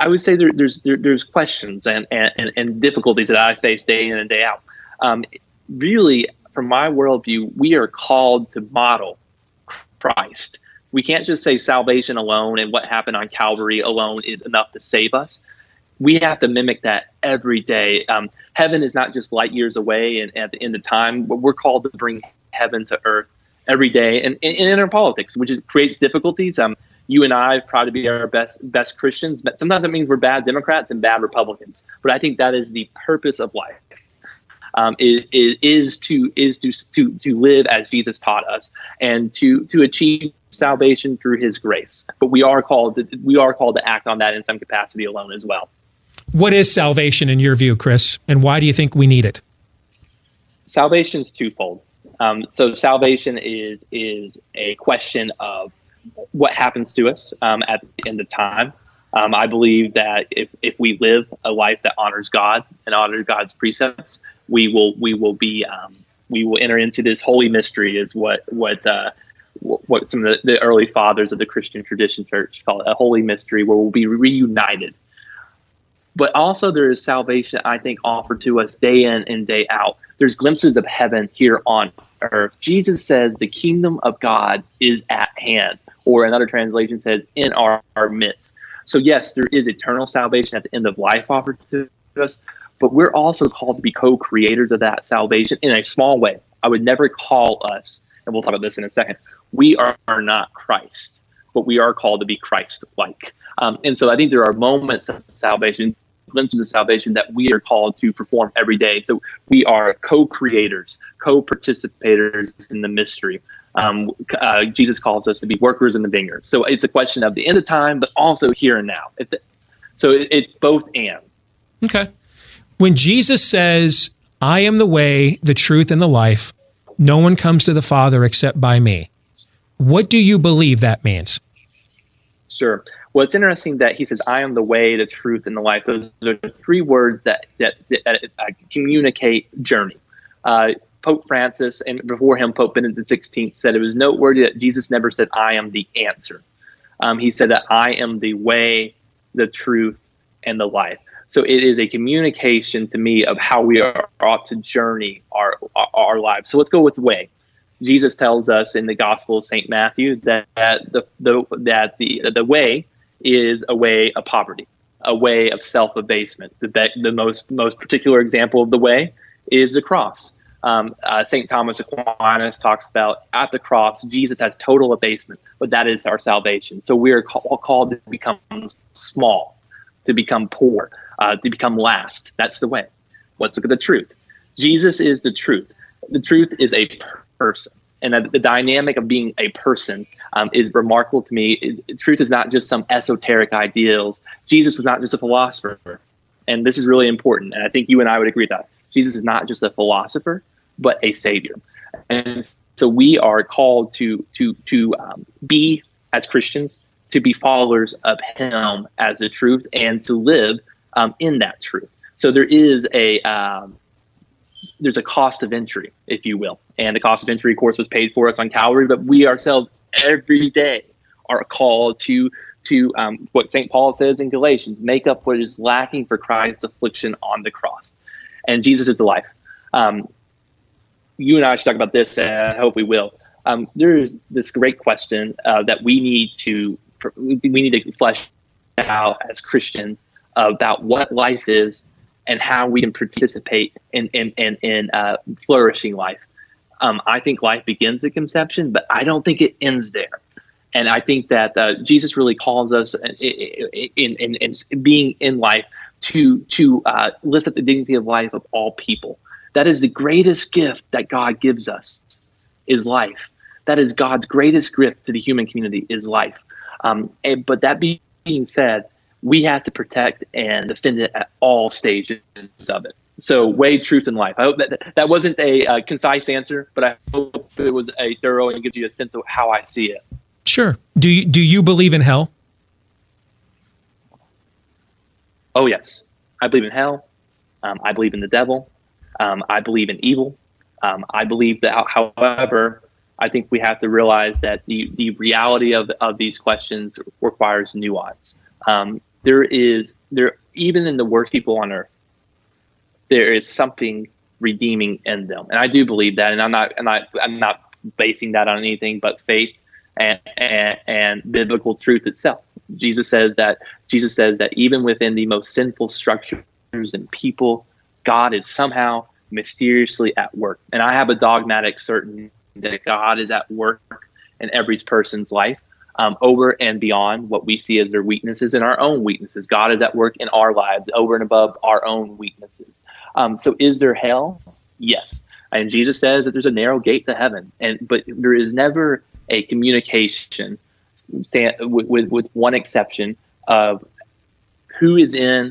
i would say there, there's there, there's questions and, and, and difficulties that i face day in and day out. Um, really from my worldview we are called to model christ we can't just say salvation alone and what happened on calvary alone is enough to save us we have to mimic that every day. Um, heaven is not just light years away and at the end of time, but we're called to bring heaven to earth every day and, and, and in our politics, which is, creates difficulties. Um, you and I try to be our best best Christians, but sometimes it means we're bad Democrats and bad Republicans. But I think that is the purpose of life. Um, is, is to is to, to to live as Jesus taught us and to to achieve salvation through His grace. But we are called to, we are called to act on that in some capacity alone as well. What is salvation in your view, Chris, and why do you think we need it? Salvation is twofold. Um, so salvation is is a question of what happens to us um, at the end of time. Um, I believe that if, if we live a life that honors God and honors God's precepts, we will we will be um, we will enter into this holy mystery. Is what what uh, what some of the, the, early fathers of the Christian tradition church call it a holy mystery, where we'll be reunited. But also, there is salvation, I think, offered to us day in and day out. There's glimpses of heaven here on earth. Jesus says the kingdom of God is at hand, or another translation says in our, our midst. So, yes, there is eternal salvation at the end of life offered to us, but we're also called to be co creators of that salvation in a small way. I would never call us, and we'll talk about this in a second, we are, are not Christ, but we are called to be Christ like. Um, and so I think there are moments of salvation glimpses of salvation that we are called to perform every day. So we are co-creators, co-participators in the mystery. Um, uh, Jesus calls us to be workers in the vineyard. So it's a question of the end of time, but also here and now. so it's both and. Okay. When Jesus says, I am the way, the truth, and the life, no one comes to the Father except by me. What do you believe that means? Sure. Well, it's interesting that he says, "I am the way, the truth, and the life." Those are three words that that, that uh, communicate journey. Uh, Pope Francis and before him, Pope Benedict XVI said it was noteworthy that Jesus never said, "I am the answer." Um, he said that I am the way, the truth, and the life. So it is a communication to me of how we are ought to journey our, our, our lives. So let's go with way. Jesus tells us in the Gospel of Saint Matthew that, that the, the that the the way is a way of poverty, a way of self abasement. The, the most most particular example of the way is the cross. Um, uh, St. Thomas Aquinas talks about at the cross, Jesus has total abasement, but that is our salvation. So we are call, called to become small, to become poor, uh, to become last. That's the way. Let's look at the truth. Jesus is the truth. The truth is a person and the dynamic of being a person um, is remarkable to me. It, truth is not just some esoteric ideals. Jesus was not just a philosopher, and this is really important. And I think you and I would agree that Jesus is not just a philosopher, but a Savior. And so we are called to to to um, be as Christians to be followers of Him as the truth and to live um, in that truth. So there is a um, there's a cost of entry, if you will, and the cost of entry, of course, was paid for us on Calvary. But we ourselves every day are called to to um, what St. Paul says in Galatians: make up what is lacking for Christ's affliction on the cross. And Jesus is the life. Um, you and I should talk about this. Uh, I hope we will. Um, there's this great question uh, that we need to we need to flesh out as Christians about what life is and how we can participate in in in, in uh, flourishing life. Um, I think life begins at conception, but I don't think it ends there. And I think that uh, Jesus really calls us in, in, in, in, being in life to to uh, lift up the dignity of life of all people. That is the greatest gift that God gives us is life. That is God's greatest gift to the human community is life. Um, and, but that being said, we have to protect and defend it at all stages of it. So, way, truth, and life. I hope that that wasn't a uh, concise answer, but I hope it was a thorough and gives you a sense of how I see it. Sure. Do you, do you believe in hell? Oh yes, I believe in hell. Um, I believe in the devil. Um, I believe in evil. Um, I believe that, however, I think we have to realize that the, the reality of, of these questions requires nuance. Um, there is there even in the worst people on earth, there is something redeeming in them, and I do believe that. And I'm not and I'm I'm not basing that on anything but faith and, and, and biblical truth itself. Jesus says that Jesus says that even within the most sinful structures and people, God is somehow mysteriously at work. And I have a dogmatic certainty that God is at work in every person's life um, over and beyond what we see as their weaknesses and our own weaknesses. God is at work in our lives over and above our own weaknesses. Um, so, is there hell? Yes. And Jesus says that there's a narrow gate to heaven, and but there is never a communication, with, with, with one exception of who is in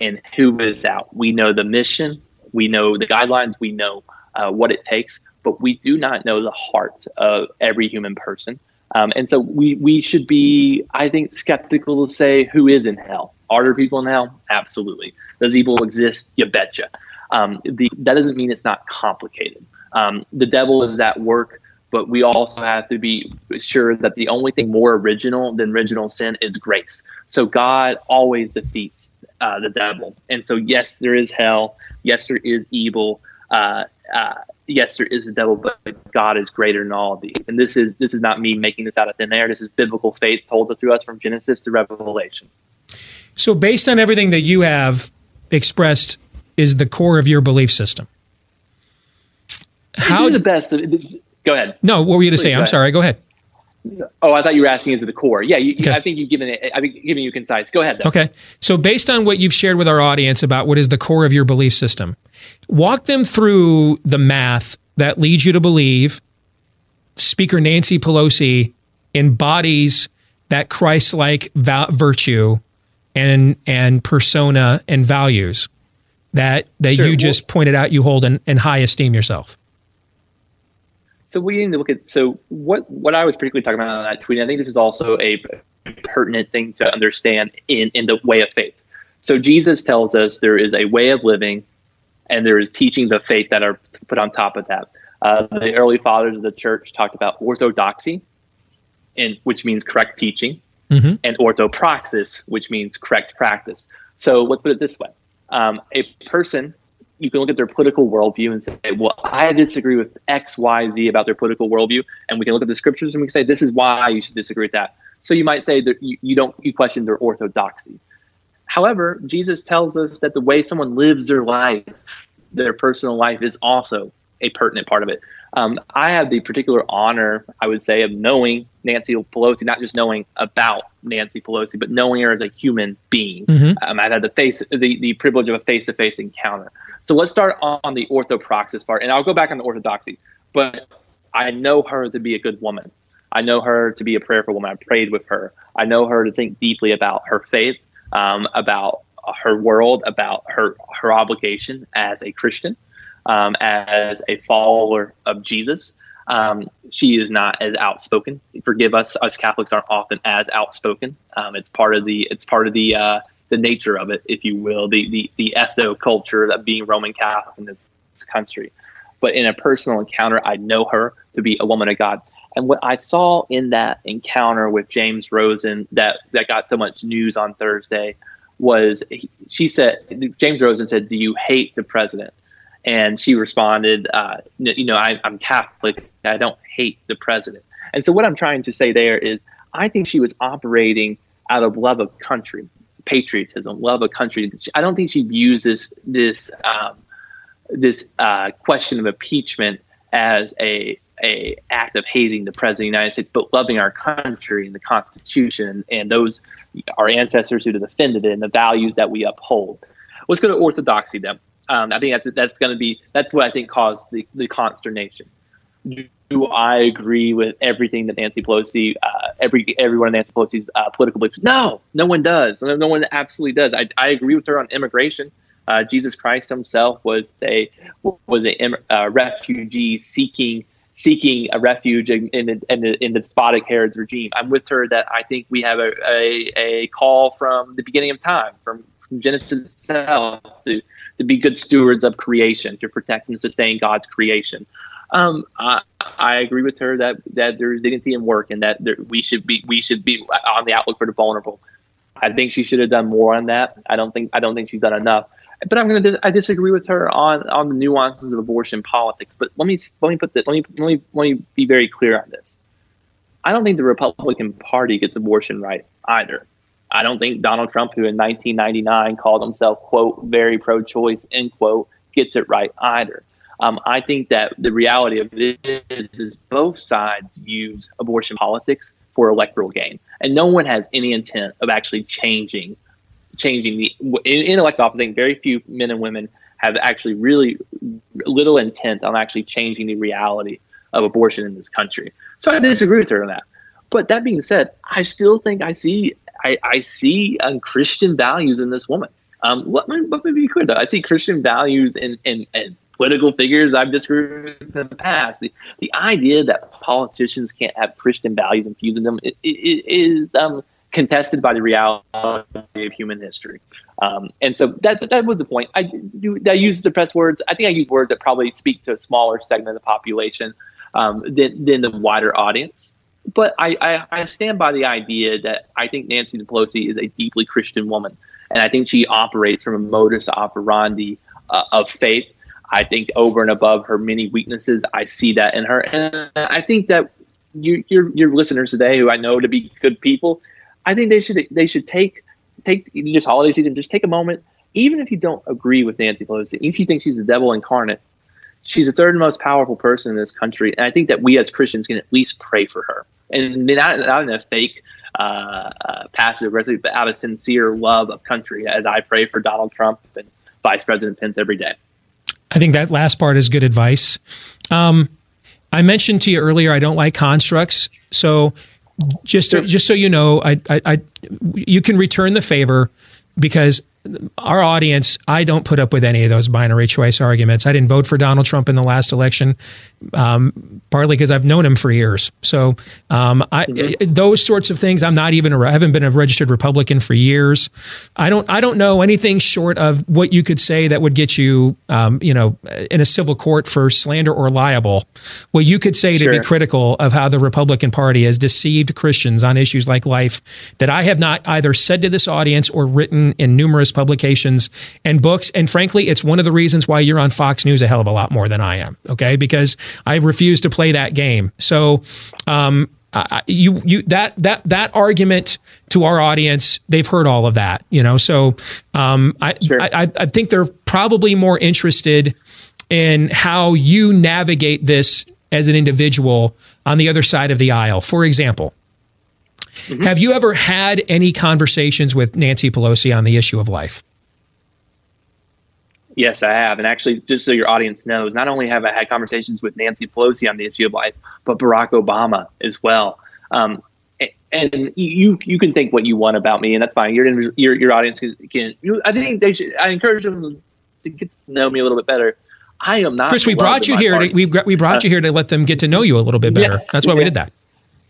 and who is out. We know the mission, we know the guidelines, we know uh, what it takes, but we do not know the heart of every human person. Um, and so we, we should be, I think, skeptical to say who is in hell. Are there people in hell? Absolutely. Does evil exist? You betcha. Um, the, that doesn't mean it's not complicated. Um, the devil is at work, but we also have to be sure that the only thing more original than original sin is grace. So God always defeats uh, the devil. And so, yes, there is hell. Yes, there is evil. Uh, uh, yes, there is a devil, but God is greater than all of these. And this is this is not me making this out of thin air. This is biblical faith told to us from Genesis to Revelation. So, based on everything that you have expressed, is the core of your belief system. How the best? Go ahead. No, what were you to say? I'm sorry. Go ahead. Oh, I thought you were asking is it the core. Yeah, you, okay. I think you've given it. I think giving you concise. Go ahead. Though. Okay. So, based on what you've shared with our audience about what is the core of your belief system, walk them through the math that leads you to believe Speaker Nancy Pelosi embodies that Christ-like va- virtue and and persona and values that that sure. you just pointed out you hold in, in high esteem yourself. So we need to look at so what what I was particularly talking about on that tweet. I think this is also a pertinent thing to understand in in the way of faith. So Jesus tells us there is a way of living, and there is teachings of faith that are put on top of that. Uh, the early fathers of the church talked about orthodoxy, and which means correct teaching, mm-hmm. and orthopraxis, which means correct practice. So let's put it this way: um, a person you can look at their political worldview and say, well, I disagree with X, Y, Z about their political worldview. And we can look at the scriptures and we can say, this is why you should disagree with that. So you might say that you, you don't, you question their orthodoxy. However, Jesus tells us that the way someone lives their life, their personal life, is also a pertinent part of it. Um, I have the particular honor, I would say, of knowing Nancy Pelosi, not just knowing about Nancy Pelosi, but knowing her as a human being. Mm-hmm. Um, I've had the face, the, the privilege of a face to face encounter. So let's start on the orthopraxis part, and I'll go back on the orthodoxy. But I know her to be a good woman. I know her to be a prayerful woman. I prayed with her. I know her to think deeply about her faith, um, about her world, about her her obligation as a Christian. um, as a follower of Jesus. Um, she is not as outspoken. Forgive us, us Catholics aren't often as outspoken. Um, it's part of the it's part of the uh, the nature of it, if you will, the the the ethno culture of being Roman Catholic in this country. But in a personal encounter, I know her to be a woman of God. And what I saw in that encounter with James Rosen that that got so much news on Thursday was she said James Rosen said, "Do you hate the president?" And she responded, uh, "You know, I, I'm Catholic. I don't hate the president." And so what I'm trying to say there is, I think she was operating out of love of country, patriotism, love of country. I don't think she views this this um, this uh, question of impeachment as a a act of hating the president of the United States, but loving our country and the Constitution and those our ancestors who defended it and the values that we uphold. Let's go to orthodoxy then. Um, I think that's that's going to be that's what I think caused the, the consternation. Do I agree with everything that Nancy Pelosi, uh, every everyone in Nancy Pelosi's uh, political beliefs? No, no one does. No, no one absolutely does. I, I agree with her on immigration. Uh, Jesus Christ Himself was a was a uh, refugee seeking seeking a refuge in, in, in, the, in the despotic Herod's regime. I'm with her that I think we have a, a, a call from the beginning of time, from, from Genesis itself, to, to be good stewards of creation, to protect and sustain God's creation. Um, I, I, agree with her that, that there's dignity in work and that there, we should be we should be on the outlook for the vulnerable. I think she should have done more on that. I don't think I don't think she's done enough but I'm going to dis- I disagree with her on on the nuances of abortion politics. But let me let me put that let me let me let me be very clear on this. I don't think the Republican Party gets abortion right either. I don't think Donald Trump, who in 1999 called himself quote very pro-choice end quote, gets it right either. Um, I think that the reality of it is, is both sides use abortion politics for electoral gain, and no one has any intent of actually changing changing the in, in elect office. I think very few men and women have actually really little intent on actually changing the reality of abortion in this country. So I disagree with her on that. But that being said, I still think I see I, I see um, Christian values in this woman. Um, let, me, let me be clear though. I see Christian values in, in, in political figures I've disagreed with in the past. The, the idea that politicians can't have Christian values infused in them is um, contested by the reality of human history. Um, and so that that was the point. I do I use the press words. I think I use words that probably speak to a smaller segment of the population um, than than the wider audience. But I, I, I stand by the idea that I think Nancy Pelosi is a deeply Christian woman, and I think she operates from a modus operandi uh, of faith. I think over and above her many weaknesses, I see that in her, and I think that you, your your listeners today, who I know to be good people, I think they should they should take take this holiday season, just take a moment, even if you don't agree with Nancy Pelosi, if you think she's the devil incarnate, she's the third most powerful person in this country, and I think that we as Christians can at least pray for her, and not, not in a fake, uh, uh, passive aggressive, but out of sincere love of country, as I pray for Donald Trump and Vice President Pence every day. I think that last part is good advice. Um, I mentioned to you earlier I don't like constructs, so just to, just so you know, I, I, I, you can return the favor because our audience, I don't put up with any of those binary choice arguments. I didn't vote for Donald Trump in the last election, um, partly because I've known him for years. So um, I, mm-hmm. those sorts of things, I'm not even. A, I haven't been a registered Republican for years. I don't. I don't know anything short of what you could say that would get you, um, you know, in a civil court for slander or libel. What you could say sure. to be critical of how the Republican Party has deceived Christians on issues like life that I have not either said to this audience or written in numerous publications and books. And frankly, it's one of the reasons why you're on Fox News a hell of a lot more than I am. Okay, because I refuse to play that game. So, um, uh, you you that that that argument to our audience, they've heard all of that, you know. So, um, I, sure. I I think they're probably more interested in how you navigate this as an individual on the other side of the aisle. For example, Mm-hmm. Have you ever had any conversations with Nancy Pelosi on the issue of life? Yes, I have. And actually, just so your audience knows, not only have I had conversations with Nancy Pelosi on the issue of life, but Barack Obama as well. Um, and you you can think what you want about me, and that's fine. Your your, your audience can. can you, I think they should. I encourage them to get to know me a little bit better. I am not. Chris, we brought you here. To, we we brought uh, you here to let them get to know you a little bit better. Yeah, That's why yeah. we did that.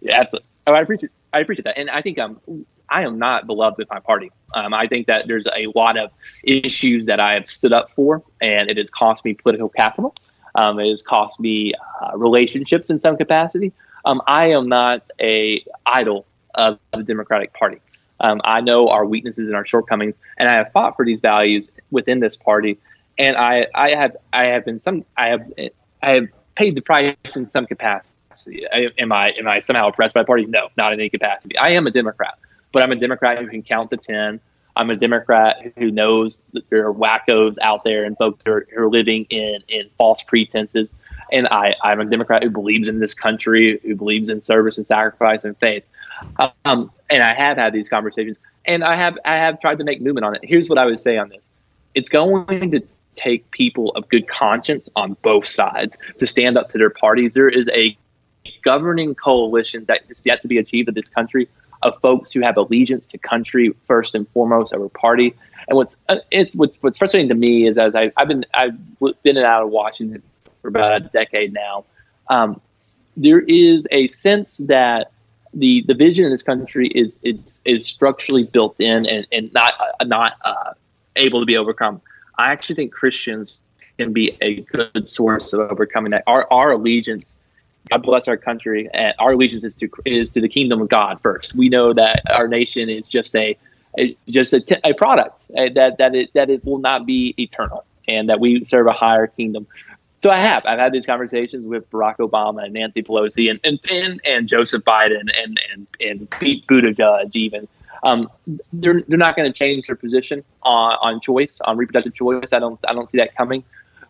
Yes, oh, I appreciate I appreciate that, and I think um, I am not beloved with my party. Um, I think that there's a lot of issues that I have stood up for, and it has cost me political capital. Um, it has cost me uh, relationships in some capacity. Um, I am not a idol of the Democratic Party. Um, I know our weaknesses and our shortcomings, and I have fought for these values within this party. And I, I have, I have been some, I have, I have paid the price in some capacity. Am I, am I somehow oppressed by the party? No, not in any capacity. I am a Democrat, but I'm a Democrat who can count to ten. I'm a Democrat who knows that there are wackos out there and folks who are, who are living in, in false pretenses. And I, I'm a Democrat who believes in this country, who believes in service and sacrifice and faith. Um, and I have had these conversations, and I have I have tried to make movement on it. Here's what I would say on this: it's going to take people of good conscience on both sides to stand up to their parties. There is a governing coalition that is yet to be achieved in this country of folks who have allegiance to country first and foremost over party. And what's uh, it's what's, what's frustrating to me is as I, have been I've been and out of Washington for about a decade now. Um, there is a sense that the the vision in this country is is is structurally built in and, and not uh, not uh, able to be overcome. I actually think Christians can be a good source of overcoming that. Our our allegiance, God bless our country, and our allegiance is to is to the kingdom of God first. We know that our nation is just a, just a, a product uh, that that it that it will not be eternal, and that we serve a higher kingdom so I have. I've had these conversations with Barack Obama and Nancy Pelosi and and and, and Joseph Biden and and and Pete Buttigieg even. Um, they're they're not going to change their position on, on choice on reproductive choice. I don't I don't see that coming.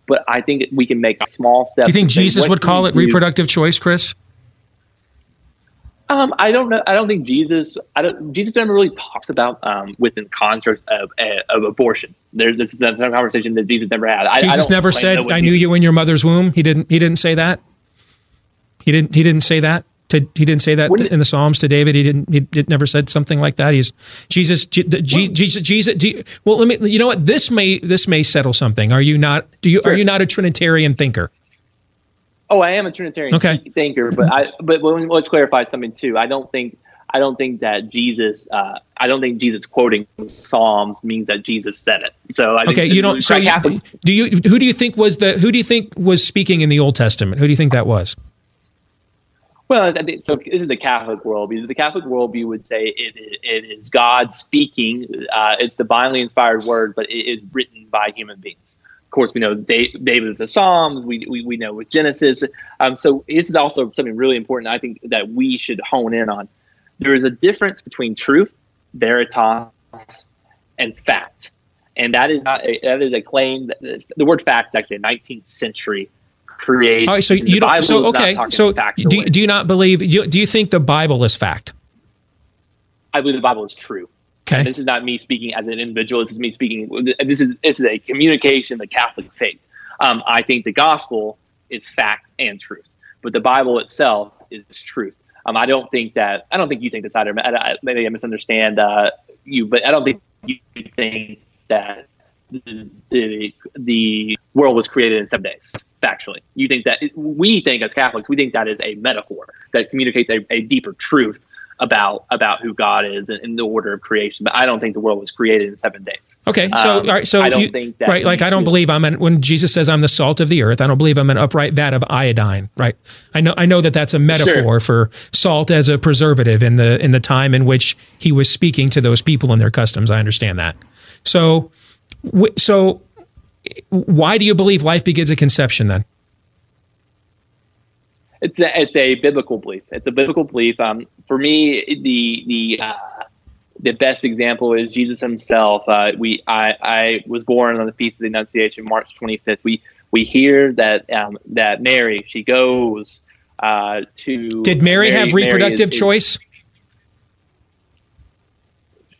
But I think we can make a small step. Do you think Jesus would call it reproductive choice, Chris? Um, I don't know. I don't think Jesus. I don't. Jesus never really talks about um, within constructs of, of abortion. There's this is a conversation that Jesus never had. I, Jesus I never said, "I knew you in your mother's womb." He didn't. He didn't say that. He didn't. He didn't say that. To, he didn't say that to, in the Psalms to David. He didn't. He, he never said something like that. He's Jesus. G, G, Jesus. Jesus. You, well, let me. You know what? This may. This may settle something. Are you not? Do you? Sure. Are you not a Trinitarian thinker? Oh, I am a Trinitarian okay. thinker, but I but let's clarify something too. I don't think I don't think that Jesus. Uh, I don't think Jesus quoting Psalms means that Jesus said it. So I okay, you don't. So you, do you? Who do you think was the? Who do you think was speaking in the Old Testament? Who do you think that was? Well, so this is the Catholic worldview. The Catholic worldview would say it, it, is God speaking. Uh, it's divinely inspired word, but it is written by human beings Of course, we know David is the Psalms. We, we, we know with Genesis. Um, so this is also something really important. I think that we should hone in on. There is a difference between truth, veritas, and fact, and that is not a, that is a claim. That, the word fact is actually a 19th century creation. All right, so you don't. So okay, so do, do you not believe? Do you, do you think the Bible is fact? I believe the Bible is true. Okay. And this is not me speaking as an individual. This is me speaking. This is this is a communication, the Catholic faith. Um, I think the gospel is fact and truth, but the Bible itself is truth. Um, I don't think that. I don't think you think this either. I, I, maybe I misunderstand uh, you, but I don't think you think that the, the, the world was created in seven days. Factually, you think that we think as Catholics, we think that is a metaphor that communicates a, a deeper truth about about who God is in the order of creation. But I don't think the world was created in seven days. Okay, so um, all right, so I don't you, think that right. Like I don't believe I'm an, when Jesus says I'm the salt of the earth. I don't believe I'm an upright vat of iodine. Right. I know I know that that's a metaphor sure. for salt as a preservative in the in the time in which he was speaking to those people and their customs. I understand that. So so why do you believe life begins at conception then? it's a, it's a biblical belief. It's a biblical belief. Um, for me, the the uh, the best example is Jesus Himself. Uh, we I, I was born on the feast of the Annunciation, March 25th. We we hear that um, that Mary she goes uh, to. Did Mary, Mary have reproductive Mary is, choice?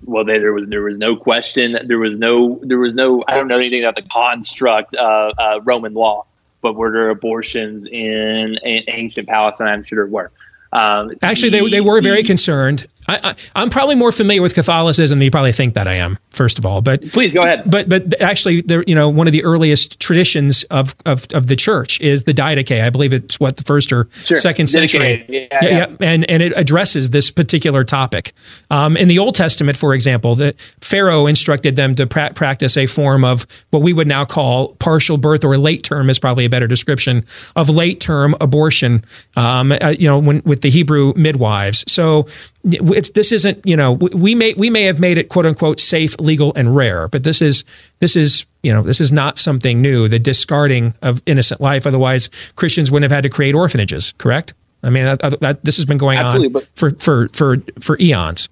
Well, there was there was no question. There was no there was no. I don't know anything about the construct of uh, Roman law but were there abortions in, in ancient Palestine? I'm sure there were. Um, Actually, they, they were very concerned. I, am probably more familiar with Catholicism than you probably think that I am. First of all, but please go ahead. But but actually, there you know one of the earliest traditions of of, of the church is the Didache. I believe it's what the first or sure. second century. Yeah, yeah, yeah, and and it addresses this particular topic. Um, in the Old Testament, for example, the Pharaoh instructed them to pra- practice a form of what we would now call partial birth or late term is probably a better description of late term abortion. Um, uh, you know, when with the Hebrew midwives. So it's this isn't you know we may we may have made it quote unquote safe, legal, and rare, but this is this is you know this is not something new. The discarding of innocent life. Otherwise, Christians wouldn't have had to create orphanages. Correct? I mean, that, that, this has been going Absolutely, on for for for for eons.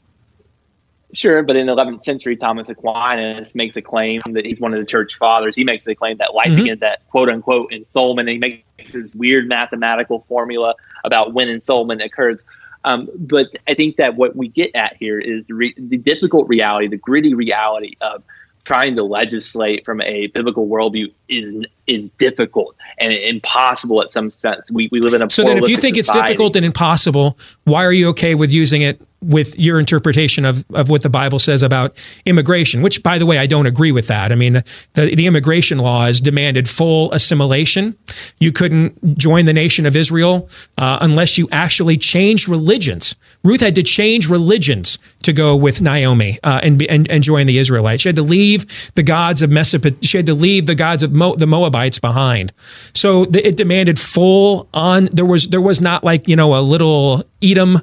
Sure, but in the 11th century, Thomas Aquinas makes a claim that he's one of the church fathers. He makes the claim that life mm-hmm. begins at quote unquote ensoulment. And he makes this weird mathematical formula about when ensoulment occurs. Um, but I think that what we get at here is the, re- the difficult reality, the gritty reality of trying to legislate from a biblical worldview is is difficult and impossible at some sense. We, we live in a so then if you think society. it's difficult and impossible, why are you okay with using it with your interpretation of, of what the Bible says about immigration, which, by the way, I don't agree with that. I mean, the, the immigration laws demanded full assimilation. You couldn't join the nation of Israel uh, unless you actually changed religions. Ruth had to change religions to go with Naomi uh, and, and, and join the Israelites. She had to leave the gods of Mesopotamia. She had to leave the gods of Mo- the Moabites behind. So the, it demanded full on. There was there was not like you know a little Edom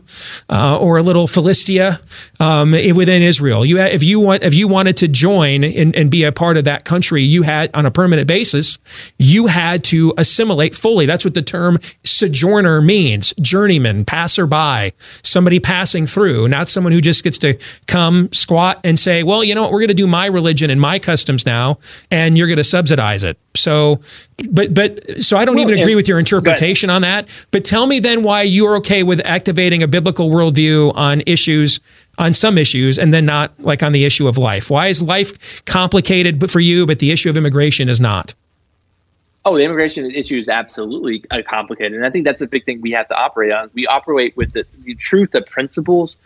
uh, or a little Philistia um, within Israel. You if you want if you wanted to join and, and be a part of that country, you had on a permanent basis, you had to assimilate fully. That's what the term sojourner means: journeyman, passerby, somebody passing through, not someone who just gets to come squat and say, "Well, you know what, we're going to do my religion and my customs now, and you're going to subsidize it." So, but but so I don't well, even agree with your interpretation on that. But tell me then why you're okay with activating a biblical worldview on issues on some issues and then not like on the issue of life. Why is life complicated for you, but the issue of immigration is not? Oh, the immigration issue is absolutely uh, complicated, and I think that's a big thing we have to operate on. We operate with the, the truth of principles,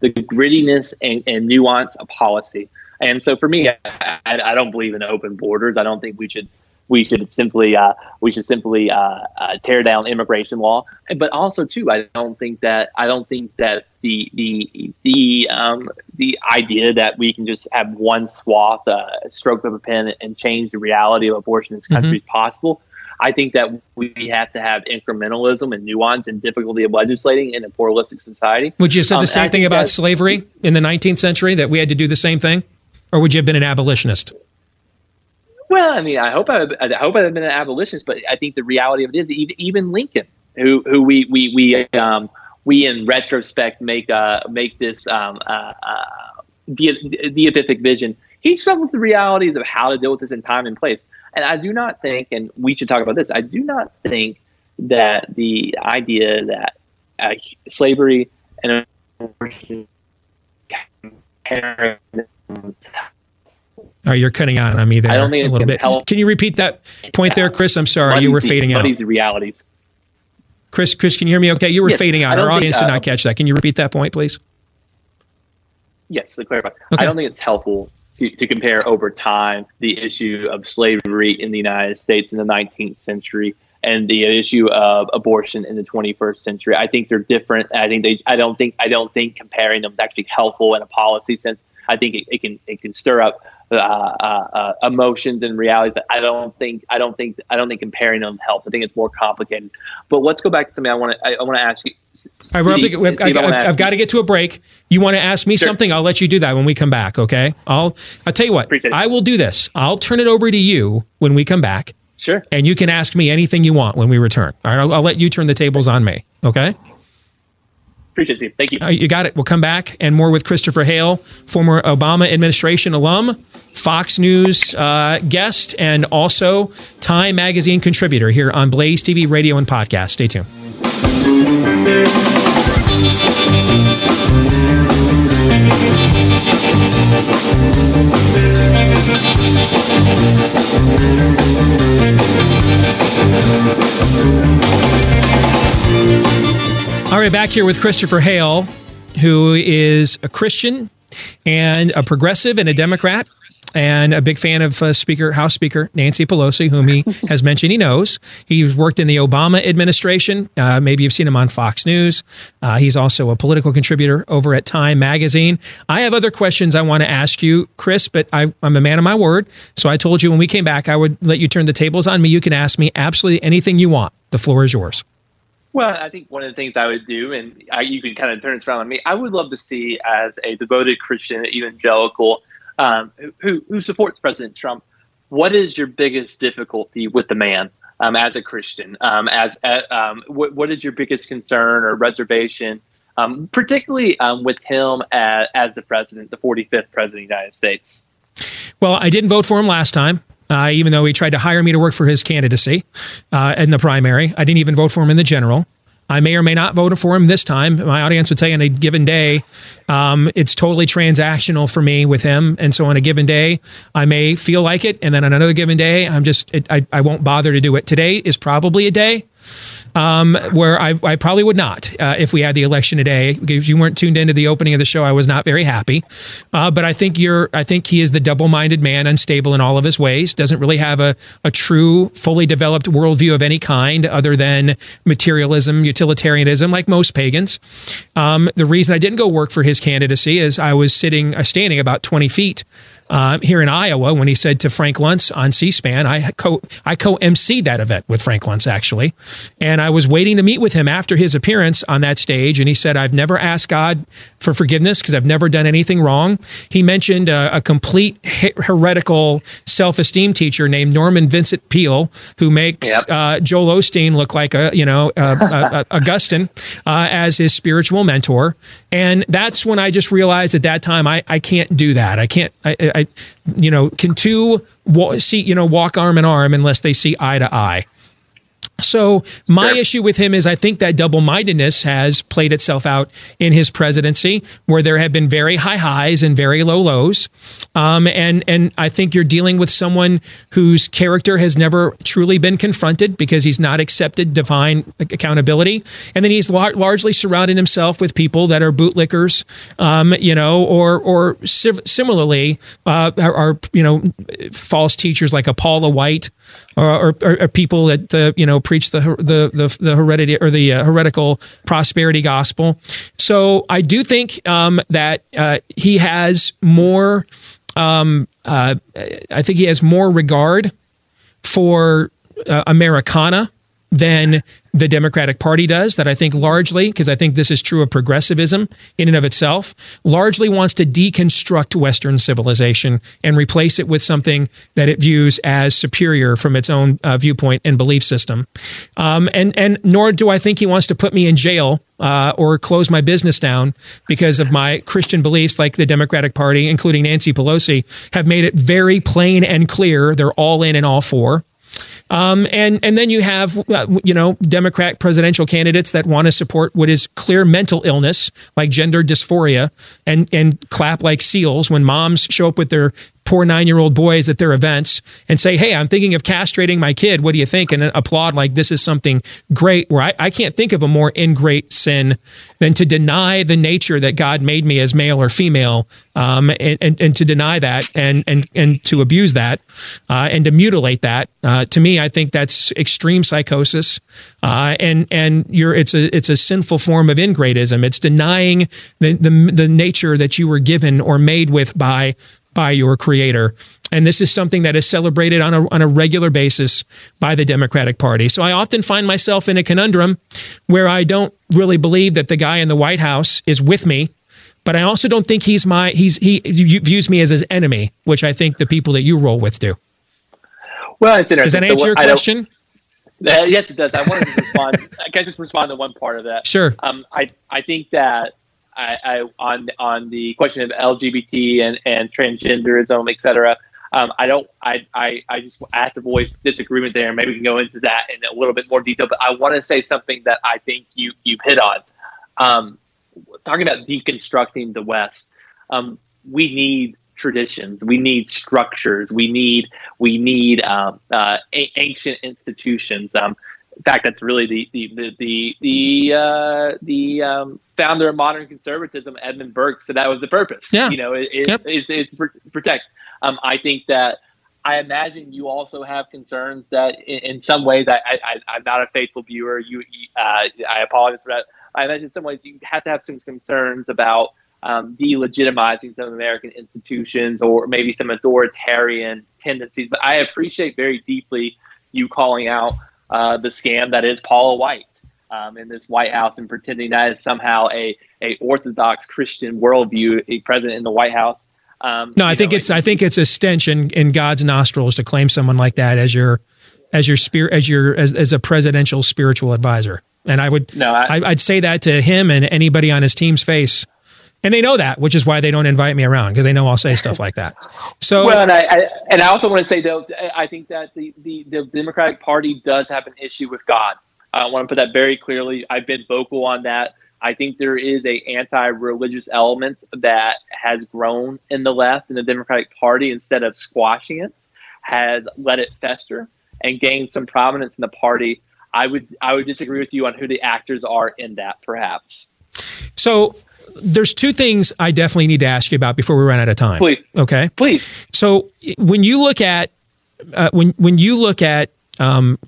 the grittiness and, and nuance of policy. And so for me, I, I, don't believe in open borders. I don't think we should we should simply uh, we should simply uh, uh, tear down immigration law. But also too, I don't think that I don't think that the the the um, the idea that we can just have one swath, uh, stroke of a pen, and change the reality of abortion in this country mm-hmm. is possible. I think that we have to have incrementalism and nuance and difficulty of legislating in a pluralistic society. Would you have said um, the same thing about slavery in the 19th century, that we had to do the same thing? Or would you have been an abolitionist? Well, I mean, I hope I, I hope I've been an abolitionist, but I think the reality of it is even, even Lincoln, who who we we we um, we in retrospect make uh, make this um, uh, uh, vision. He struggled with the realities of how to deal with this in time and place. And I do not think, and we should talk about this. I do not think that the idea that uh, slavery and Oh, you're cutting out on me there I don't think a little bit. Help. Can you repeat that point there, Chris? I'm sorry, you were fading out. the realities. Chris, Chris, can you hear me? Okay, you were yes, fading out. Our audience uh, did not catch that. Can you repeat that point, please? Yes, to clarify, okay. I don't think it's helpful to, to compare over time the issue of slavery in the United States in the 19th century and the issue of abortion in the 21st century. I think they're different. I think they. I don't think. I don't think comparing them is actually helpful in a policy sense. I think it, it can it can stir up uh, uh, uh, emotions and realities. But I don't think I don't think I don't think comparing them helps. I think it's more complicated. But let's go back to something I want to I, I want to ask you. Steve, I've, I've got to get to a break. You want to ask me sure. something? I'll let you do that when we come back. Okay. I'll I'll tell you what. I will do this. I'll turn it over to you when we come back. Sure. And you can ask me anything you want when we return. All right. I'll, I'll let you turn the tables on me. Okay. Appreciate it. Thank you. You got it. We'll come back and more with Christopher Hale, former Obama administration alum, Fox News uh, guest, and also Time Magazine contributor here on Blaze TV, radio, and podcast. Stay tuned. All right, back here with Christopher Hale, who is a Christian and a progressive and a Democrat and a big fan of uh, Speaker House Speaker Nancy Pelosi, whom he has mentioned he knows. He's worked in the Obama administration. Uh, maybe you've seen him on Fox News. Uh, he's also a political contributor over at Time Magazine. I have other questions I want to ask you, Chris, but I, I'm a man of my word. So I told you when we came back, I would let you turn the tables on me. You can ask me absolutely anything you want. The floor is yours. Well, I think one of the things I would do, and I, you can kind of turn this around on me, I would love to see as a devoted Christian evangelical um, who, who supports President Trump, what is your biggest difficulty with the man um, as a Christian? Um, as uh, um, what, what is your biggest concern or reservation, um, particularly um, with him as, as the president, the 45th president of the United States? Well, I didn't vote for him last time. Uh, even though he tried to hire me to work for his candidacy uh, in the primary, I didn't even vote for him in the general. I may or may not vote for him this time. My audience would say on a given day, um, it's totally transactional for me with him. And so on a given day, I may feel like it. And then on another given day, I'm just, it, I, I won't bother to do it. Today is probably a day um, where I, I, probably would not uh, if we had the election today. Because you weren't tuned into the opening of the show, I was not very happy. Uh, but I think you're. I think he is the double-minded man, unstable in all of his ways. Doesn't really have a, a true, fully developed worldview of any kind, other than materialism, utilitarianism, like most pagans. Um, the reason I didn't go work for his candidacy is I was sitting, uh, standing about 20 feet uh, here in Iowa when he said to Frank Luntz on C-SPAN. I co I co emceed that event with Frank Luntz actually, and I was waiting to meet with him after his appearance on that stage, and he said, "I've never asked God for forgiveness because I've never done anything wrong." He mentioned a, a complete heretical self-esteem teacher named Norman Vincent Peale, who makes yep. uh, Joel Osteen look like a you know Augustine uh, as his spiritual mentor, and that's when I just realized at that time I I can't do that. I can't. I, I you know, can two see, you know, walk arm in arm unless they see eye to eye? So my sure. issue with him is I think that double-mindedness has played itself out in his presidency, where there have been very high highs and very low lows, um, and and I think you're dealing with someone whose character has never truly been confronted because he's not accepted divine accountability, and then he's lar- largely surrounded himself with people that are bootlickers, um, you know, or or similarly uh, are, are, you know false teachers like a Paula White or, or, or people that uh, you know preach the the the, the heredity or the uh, heretical prosperity gospel. So I do think um, that uh, he has more. Um, uh, I think he has more regard for uh, Americana than the Democratic Party does, that I think largely, because I think this is true of progressivism in and of itself, largely wants to deconstruct Western civilization and replace it with something that it views as superior from its own uh, viewpoint and belief system. Um, and and nor do I think he wants to put me in jail uh, or close my business down because of my Christian beliefs, like the Democratic Party, including Nancy Pelosi, have made it very plain and clear they're all in and all for. Um, and and then you have uh, you know Democrat presidential candidates that want to support what is clear mental illness like gender dysphoria and and clap like seals when moms show up with their poor nine year old boys at their events and say, Hey, I'm thinking of castrating my kid. What do you think? And applaud like this is something great. Where I, I can't think of a more ingrate sin than to deny the nature that God made me as male or female, um, and, and, and, to deny that and, and, and to abuse that uh, and to mutilate that. Uh, to me, I think that's extreme psychosis. Uh, and and you're it's a it's a sinful form of ingratism. It's denying the, the the nature that you were given or made with by by your creator. And this is something that is celebrated on a, on a regular basis by the Democratic Party. So I often find myself in a conundrum where I don't really believe that the guy in the White House is with me. But I also don't think he's my he's he views me as his enemy, which I think the people that you roll with do. Well, it's interesting. Does that answer so, your question? Uh, yes, it does. I wanted to respond. I can just respond to one part of that. Sure. Um, I I think that I, I, on on the question of LGBT and, and transgenderism, et cetera. Um, I don't. I, I I just have to voice disagreement there. Maybe we can go into that in a little bit more detail. But I want to say something that I think you you've hit on. Um, talking about deconstructing the West, um, we need traditions. We need structures. We need we need um, uh, a- ancient institutions. Um, in fact, that's really the the the the the, uh, the um, founder of modern conservatism, Edmund Burke, said that was the purpose. Yeah. You know, it, it, Yep. it's, it's protect. Um, I think that I imagine you also have concerns that in, in some ways, I, I, I'm not a faithful viewer. You, you, uh, I apologize for that. I imagine in some ways you have to have some concerns about um, delegitimizing some American institutions or maybe some authoritarian tendencies. But I appreciate very deeply you calling out uh, the scam that is Paula White um, in this White House and pretending that is somehow a, a orthodox Christian worldview, a president in the White House. Um, No, I think know, it's I think it's a stench in, in God's nostrils to claim someone like that as your as your spirit as your as, as a presidential spiritual advisor. And I would No, I- I, I'd say that to him and anybody on his team's face. And they know that, which is why they don't invite me around because they know I'll say stuff like that. So well, and I, I and I also want to say though, I think that the, the, the Democratic Party does have an issue with God. I want to put that very clearly. I've been vocal on that. I think there is a anti-religious element that has grown in the left in the Democratic Party instead of squashing it, has let it fester and gain some prominence in the party. I would I would disagree with you on who the actors are in that, perhaps. So there's two things I definitely need to ask you about before we run out of time. Please. Okay. Please. So when you look at uh, when when you look at um,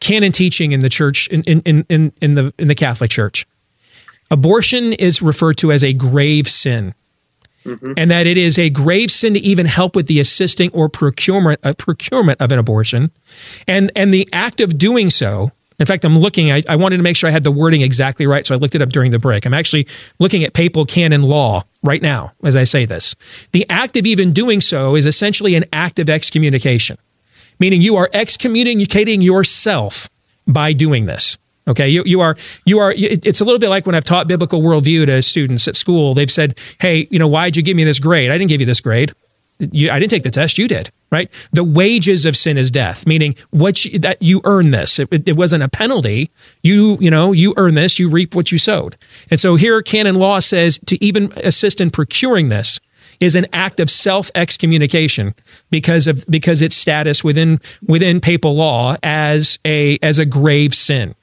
canon teaching in the church in, in, in, in the in the Catholic Church, abortion is referred to as a grave sin. And that it is a grave sin to even help with the assisting or procurement uh, procurement of an abortion, and and the act of doing so. In fact, I'm looking. I, I wanted to make sure I had the wording exactly right, so I looked it up during the break. I'm actually looking at papal canon law right now as I say this. The act of even doing so is essentially an act of excommunication, meaning you are excommunicating yourself by doing this. Okay, you, you are you are. It's a little bit like when I've taught biblical worldview to students at school. They've said, "Hey, you know, why'd you give me this grade? I didn't give you this grade. You, I didn't take the test. You did, right? The wages of sin is death, meaning what you, that you earn this. It, it, it wasn't a penalty. You you know you earn this. You reap what you sowed. And so here, canon law says to even assist in procuring this is an act of self excommunication because of because its status within within papal law as a as a grave sin.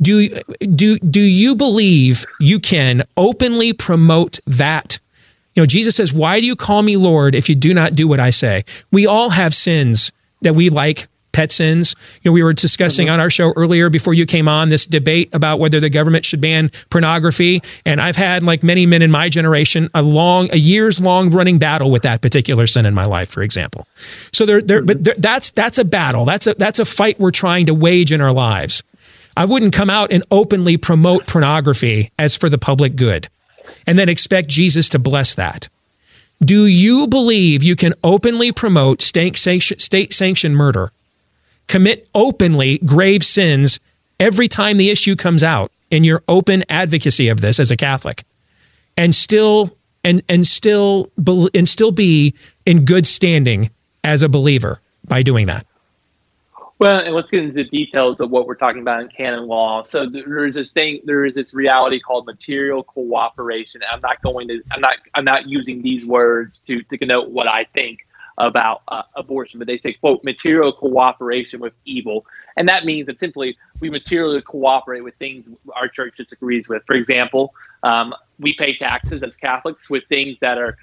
Do do do you believe you can openly promote that? You know, Jesus says, "Why do you call me Lord if you do not do what I say?" We all have sins that we like pet sins. You know, we were discussing on our show earlier before you came on this debate about whether the government should ban pornography, and I've had like many men in my generation a long a years long running battle with that particular sin in my life, for example. So there there but there, that's that's a battle. That's a that's a fight we're trying to wage in our lives. I wouldn't come out and openly promote pornography as for the public good and then expect Jesus to bless that. Do you believe you can openly promote state sanctioned murder, commit openly grave sins every time the issue comes out in your open advocacy of this as a Catholic, and still and and still bel- and still be in good standing as a believer by doing that? Well, and let's get into the details of what we're talking about in canon law. So there is this thing, there is this reality called material cooperation. I'm not going to, I'm not, I'm not using these words to to connote what I think about uh, abortion, but they say, quote, material cooperation with evil, and that means that simply we materially cooperate with things our church disagrees with. For example, um, we pay taxes as Catholics with things that are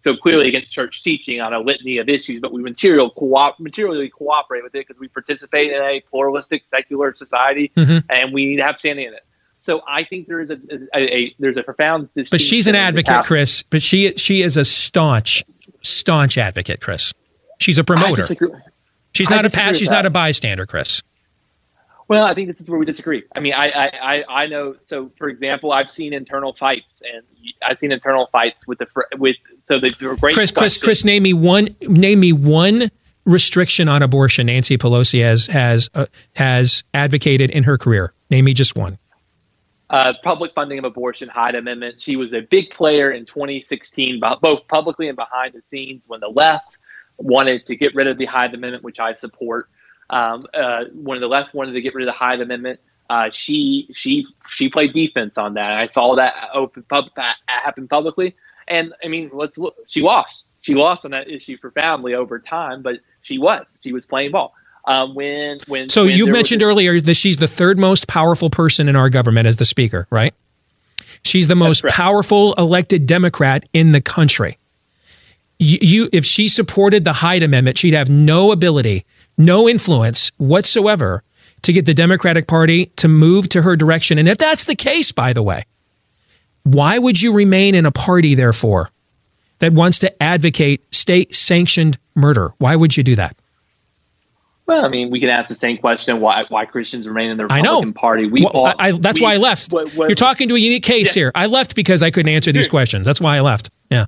so clearly against church teaching on a litany of issues, but we material co- materially cooperate with it because we participate in a pluralistic secular society, Mhm. and we need to have standing in it. So I think there is a, a, a there's a profound. But she's an distinction in the advocate, Chris. But she she is a staunch, staunch advocate, Chris. She's a promoter. She's not a pass. She's not a bystander, Chris. Well, I think this is where we disagree. I mean, I, I, I, know. So, for example, I've seen internal fights, and I've seen internal fights with the with. So the, the great Chris, Chris, Chris, name me one. Name me one restriction on abortion Nancy Pelosi has has uh, has advocated in her career. Name me just one. Uh, public funding of abortion, Hyde Amendment. She was a big player in 2016, both publicly and behind the scenes, when the left wanted to get rid of the Hyde Amendment, which I support. Um, uh, when the left wanted to get rid of the Hyde Amendment, uh, she she she played defense on that. I saw that open pub happen publicly, and I mean, let's look. She lost. She lost on that issue profoundly over time, but she was she was playing ball. Um, when when So when you've mentioned a- earlier that she's the third most powerful person in our government as the speaker, right? She's the most powerful elected Democrat in the country. You, you, if she supported the Hyde Amendment, she'd have no ability, no influence whatsoever to get the Democratic Party to move to her direction. And if that's the case, by the way, why would you remain in a party, therefore, that wants to advocate state sanctioned murder? Why would you do that? Well, I mean, we can ask the same question: why why Christians remain in the Republican I know. Party? We, well, all, I, that's we, why I left. What, what, You're talking to a unique case yes. here. I left because I couldn't answer sure. these questions. That's why I left. Yeah.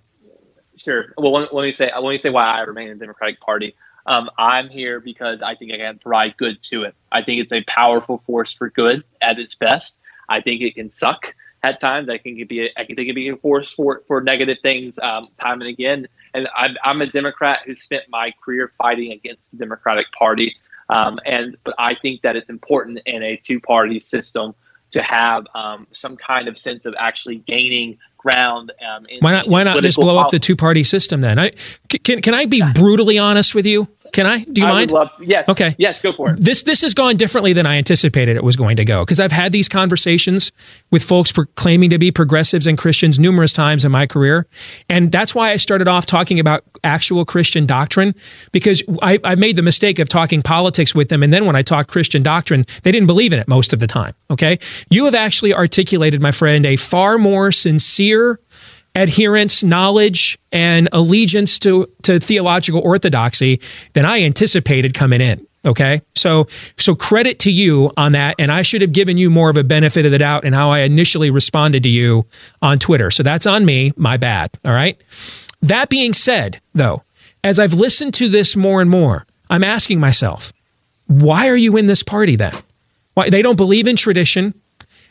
Sure. Well, let, let me say let me say why I remain in the Democratic Party. Um, I'm here because I think I can provide good to it. I think it's a powerful force for good at its best. I think it can suck at times. I think it be a, I can think it be a force for for negative things um, time and again. And I'm, I'm a Democrat who spent my career fighting against the Democratic Party. Um, and but I think that it's important in a two party system to have um, some kind of sense of actually gaining ground. Um, in, why not? Why not just blow up the two party system then? I, can can I be brutally honest with you? Can I? Do you I mind? Love, yes. Okay. Yes, go for it. This this has gone differently than I anticipated it was going to go because I've had these conversations with folks claiming to be progressives and Christians numerous times in my career, and that's why I started off talking about actual Christian doctrine because I, I made the mistake of talking politics with them, and then when I talked Christian doctrine, they didn't believe in it most of the time. Okay, you have actually articulated, my friend, a far more sincere adherence, knowledge, and allegiance to, to theological orthodoxy than I anticipated coming in. Okay. So, so credit to you on that. And I should have given you more of a benefit of the doubt in how I initially responded to you on Twitter. So that's on me. My bad. All right. That being said, though, as I've listened to this more and more, I'm asking myself, why are you in this party then? Why they don't believe in tradition.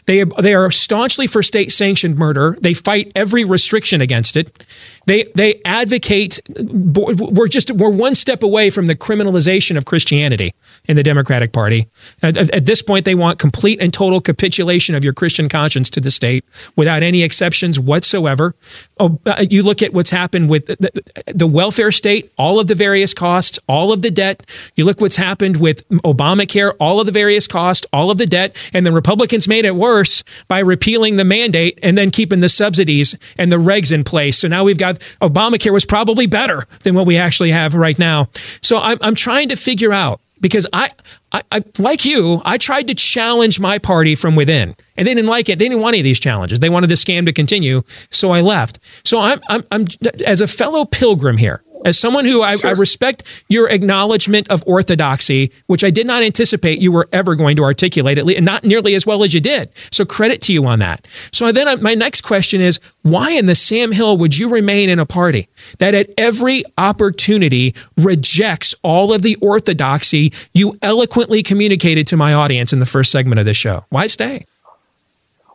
They, they are staunchly for state sanctioned murder. They fight every restriction against it. They, they advocate, we're just, we're one step away from the criminalization of Christianity in the Democratic Party. At, at this point, they want complete and total capitulation of your Christian conscience to the state without any exceptions whatsoever. Oh, uh, you look at what's happened with the, the welfare state, all of the various costs, all of the debt. You look what's happened with Obamacare, all of the various costs, all of the debt, and the Republicans made it worse worse by repealing the mandate and then keeping the subsidies and the regs in place. So now we've got Obamacare was probably better than what we actually have right now. So I'm, I'm trying to figure out because I, I, I, like you, I tried to challenge my party from within, and they didn't like it. They didn't want any of these challenges. They wanted the scam to continue, so I left. So I'm, I'm, I'm as a fellow pilgrim here as someone who I, sure. I, respect your acknowledgement of orthodoxy, which I did not anticipate you were ever going to articulate, at least, not nearly as well as you did. So credit to you on that. So then uh, my next question is, why in the Sam Hill would you remain in a party that at every opportunity rejects all of the orthodoxy you eloquently communicated to my audience in the first segment of this show? Why stay?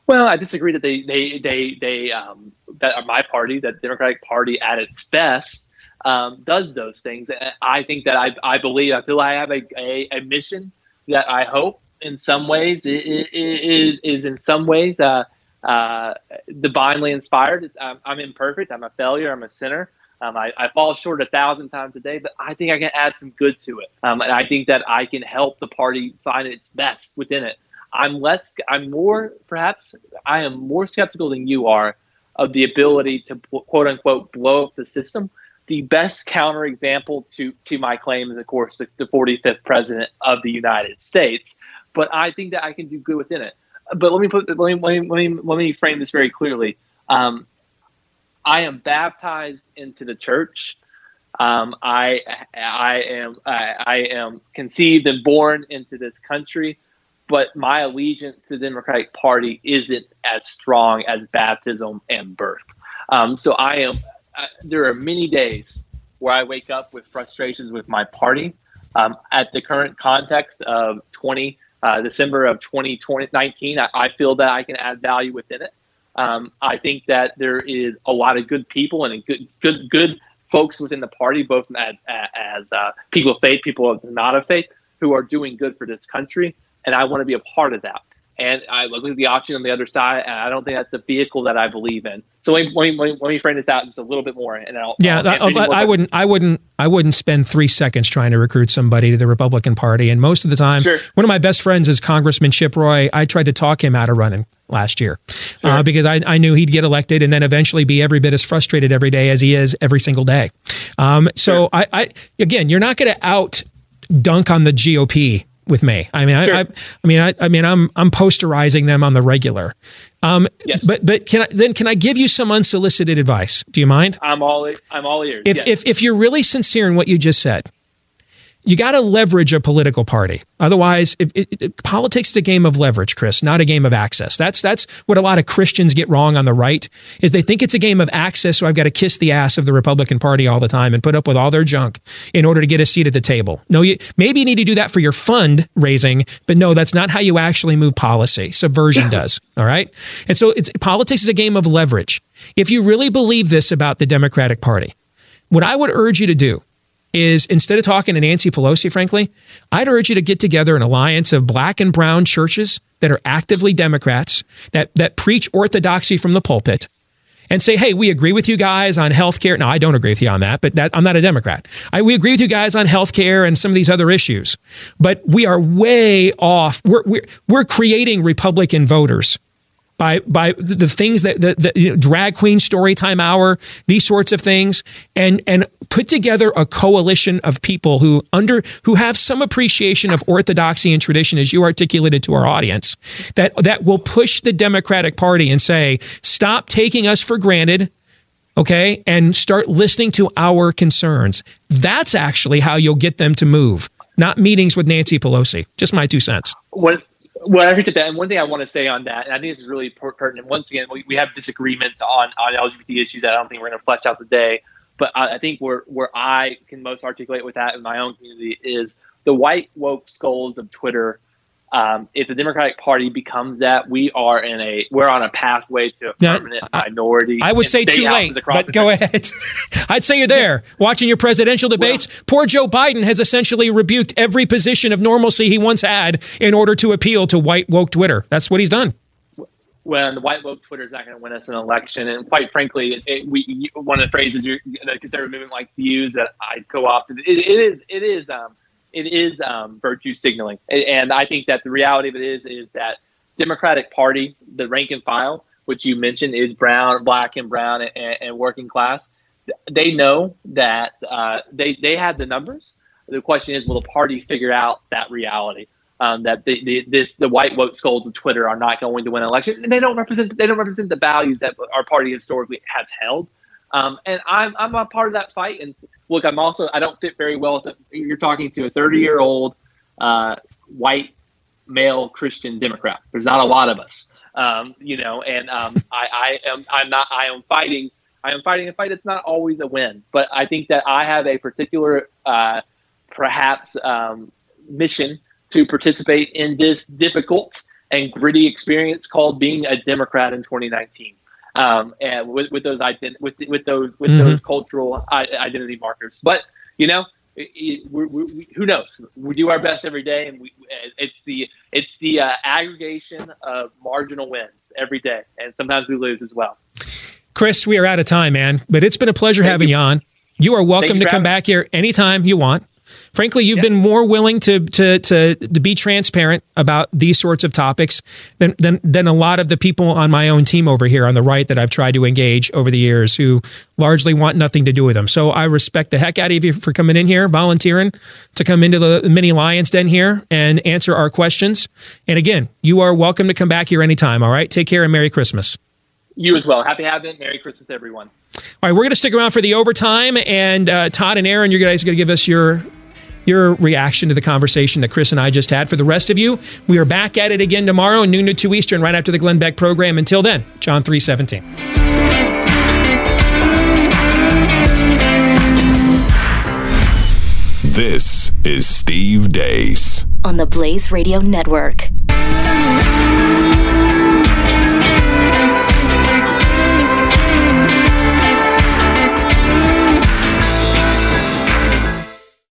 Well, I disagree that they they they they um, that my party, that Democratic Party, at its best, um, does those things. And I think that I, I believe, I feel I have a, a, a mission that I hope in some ways is, is in some ways uh, uh, divinely inspired. I'm, I'm, imperfect. I'm a failure. I'm a sinner. Um, I, I, fall short a thousand times a day, but I think I can add some good to it. Um, and I think that I can help the party find its best within it. I'm less, I'm more, perhaps, I am more skeptical than you are of the ability to quote unquote blow up the system the best counterexample to to my claim is, of course, the, the 45th president of the United States. But I think that I can do good within it. But let me put let me let me let me, frame this very clearly. Um, I am baptized into the church. Um, I I am I, I am conceived and born into this country, but my allegiance to the Democratic Party isn't as strong as baptism and birth. Um, so I am there are many days where I wake up with frustrations with my party. Um, at the current context of 20 uh, December of 2019, I, I, feel that I can add value within it. Um, I think that there is a lot of good people and good good good folks within the party, both as as uh, people of faith, people of not of faith, who are doing good for this country, and I want to be a part of that. And I look at the option on the other side, and I don't think that's the vehicle that I believe in. So let me, let me, let me frame this out just a little bit more, and I'll yeah. I'll I, I wouldn't, I wouldn't, I wouldn't spend three seconds trying to recruit somebody to the Republican Party. And most of the time, Sure. one of my best friends is Congressman Chip Roy. I tried to talk him out of running last year uh, because I, I knew he'd get elected and then eventually be every bit as frustrated every day as he is every single day. Um, so I, I, again, you're not going to out dunk on the GOP with me. I mean, I, I, I mean, I, I mean, I'm I'm posterizing them on the regular. Um, Yes. But but can I then can I give you some unsolicited advice? Do you mind? I'm all I'm all ears. If yes. if if you're really sincere in what you just said, you got to leverage a political party. Otherwise, if, it, it- politics is a game of leverage, Chris, not a game of access. That's that's what a lot of Christians get wrong on the right is they think it's a game of access. So I've got to kiss the ass of the Republican Party all the time and put up with all their junk in order to get a seat at the table. No, you maybe you need to do that for your fund raising, but no, that's not how you actually move policy. Subversion does. All right, and so it's politics is a game of leverage. If you really believe this about the Democratic Party, what I would urge you to do is instead of talking to Nancy Pelosi, frankly, I'd urge you to get together an alliance of black and brown churches that are actively Democrats, that, that preach orthodoxy from the pulpit, and say, hey, we agree with you guys on health care. No, I don't agree with you on that, but that, I'm not a Democrat. I, we agree with you guys on health care and some of these other issues, but we are way off. We're, we're, we're creating Republican voters by by the things that the, the you know, drag queen story time hour these sorts of things and and put together a coalition of people who under who have some appreciation of orthodoxy and tradition as you articulated to our audience that that will push the democratic party and say stop taking us for granted okay and start listening to our concerns. That's actually how you'll get them to move. Not meetings with Nancy Pelosi. Just my two cents. What, well, I appreciate that. And one thing I want to say on that, and I think this is really pertinent. Once again, we, we have disagreements on, on LGBT issues that I don't think we're going to flesh out today. But I, I think where, where I can most articulate with that in my own community is the white woke skulls of Twitter. Um, if the Democratic Party becomes that, we are in a we're on a pathway to a permanent minority. I would say too late, but go ahead. I'd say you're there watching your presidential debates. Poor Joe Biden has essentially rebuked every position of normalcy he once had in order to appeal to white woke Twitter. That's what he's done. when the white woke Twitter is not going to win us an election. And quite frankly, it, it, we one of the phrases the conservative movement likes to use that I co-opted. It, it is it is um, it is um, virtue signaling, and I think that the reality of it is is that Democratic Party, the rank and file, which you mentioned, is brown, black, and brown, and, and working class. They know that uh, they they have the numbers. The question is, will the party figure out that reality? um, that the, the this the white woke skulls of Twitter are not going to win an election. And they don't represent they don't represent the values that our party historically has held. Um, and I'm I'm a part of that fight. And look, I'm also I don't fit very well. With the, you're talking to a 30 year old uh, white male Christian Democrat. There's not a lot of us, um, you know. And um, I, I am I'm not I am fighting. I am fighting a fight It's not always a win, but I think that I have a particular, uh, perhaps, um, mission to participate in this difficult and gritty experience called being a Democrat in 2019. Um, and with, with those ident- with with those with Mhm. those cultural I- identity markers, but you know, it, it, we we who knows? We do our best every day, and we it's the it's the uh, aggregation of marginal wins every day, and sometimes we lose as well. Chris, we are out of time, man. But it's been a pleasure having you. on. You are welcome you to come back here anytime you want. Frankly, you've been more willing to, to to to be transparent about these sorts of topics than, than than a lot of the people on my own team over here on the right that I've tried to engage over the years who largely want nothing to do with them. So I respect the heck out of you for coming in here, volunteering to come into the mini Lions Den here and answer our questions. And again, you are welcome to come back here anytime. All right, take care and Merry Christmas. You as well. Happy Advent. Merry Christmas, everyone. All right, we're going to stick around for the overtime, and uh, Todd and Aaron, you guys are going to give us your your reaction to the conversation that Chris and I just had. For the rest of you, we are back at it again tomorrow, noon to two Eastern, right after the Glenn Beck program. Until then, John three seventeen. This is Steve Deace. on the Blaze Radio Network.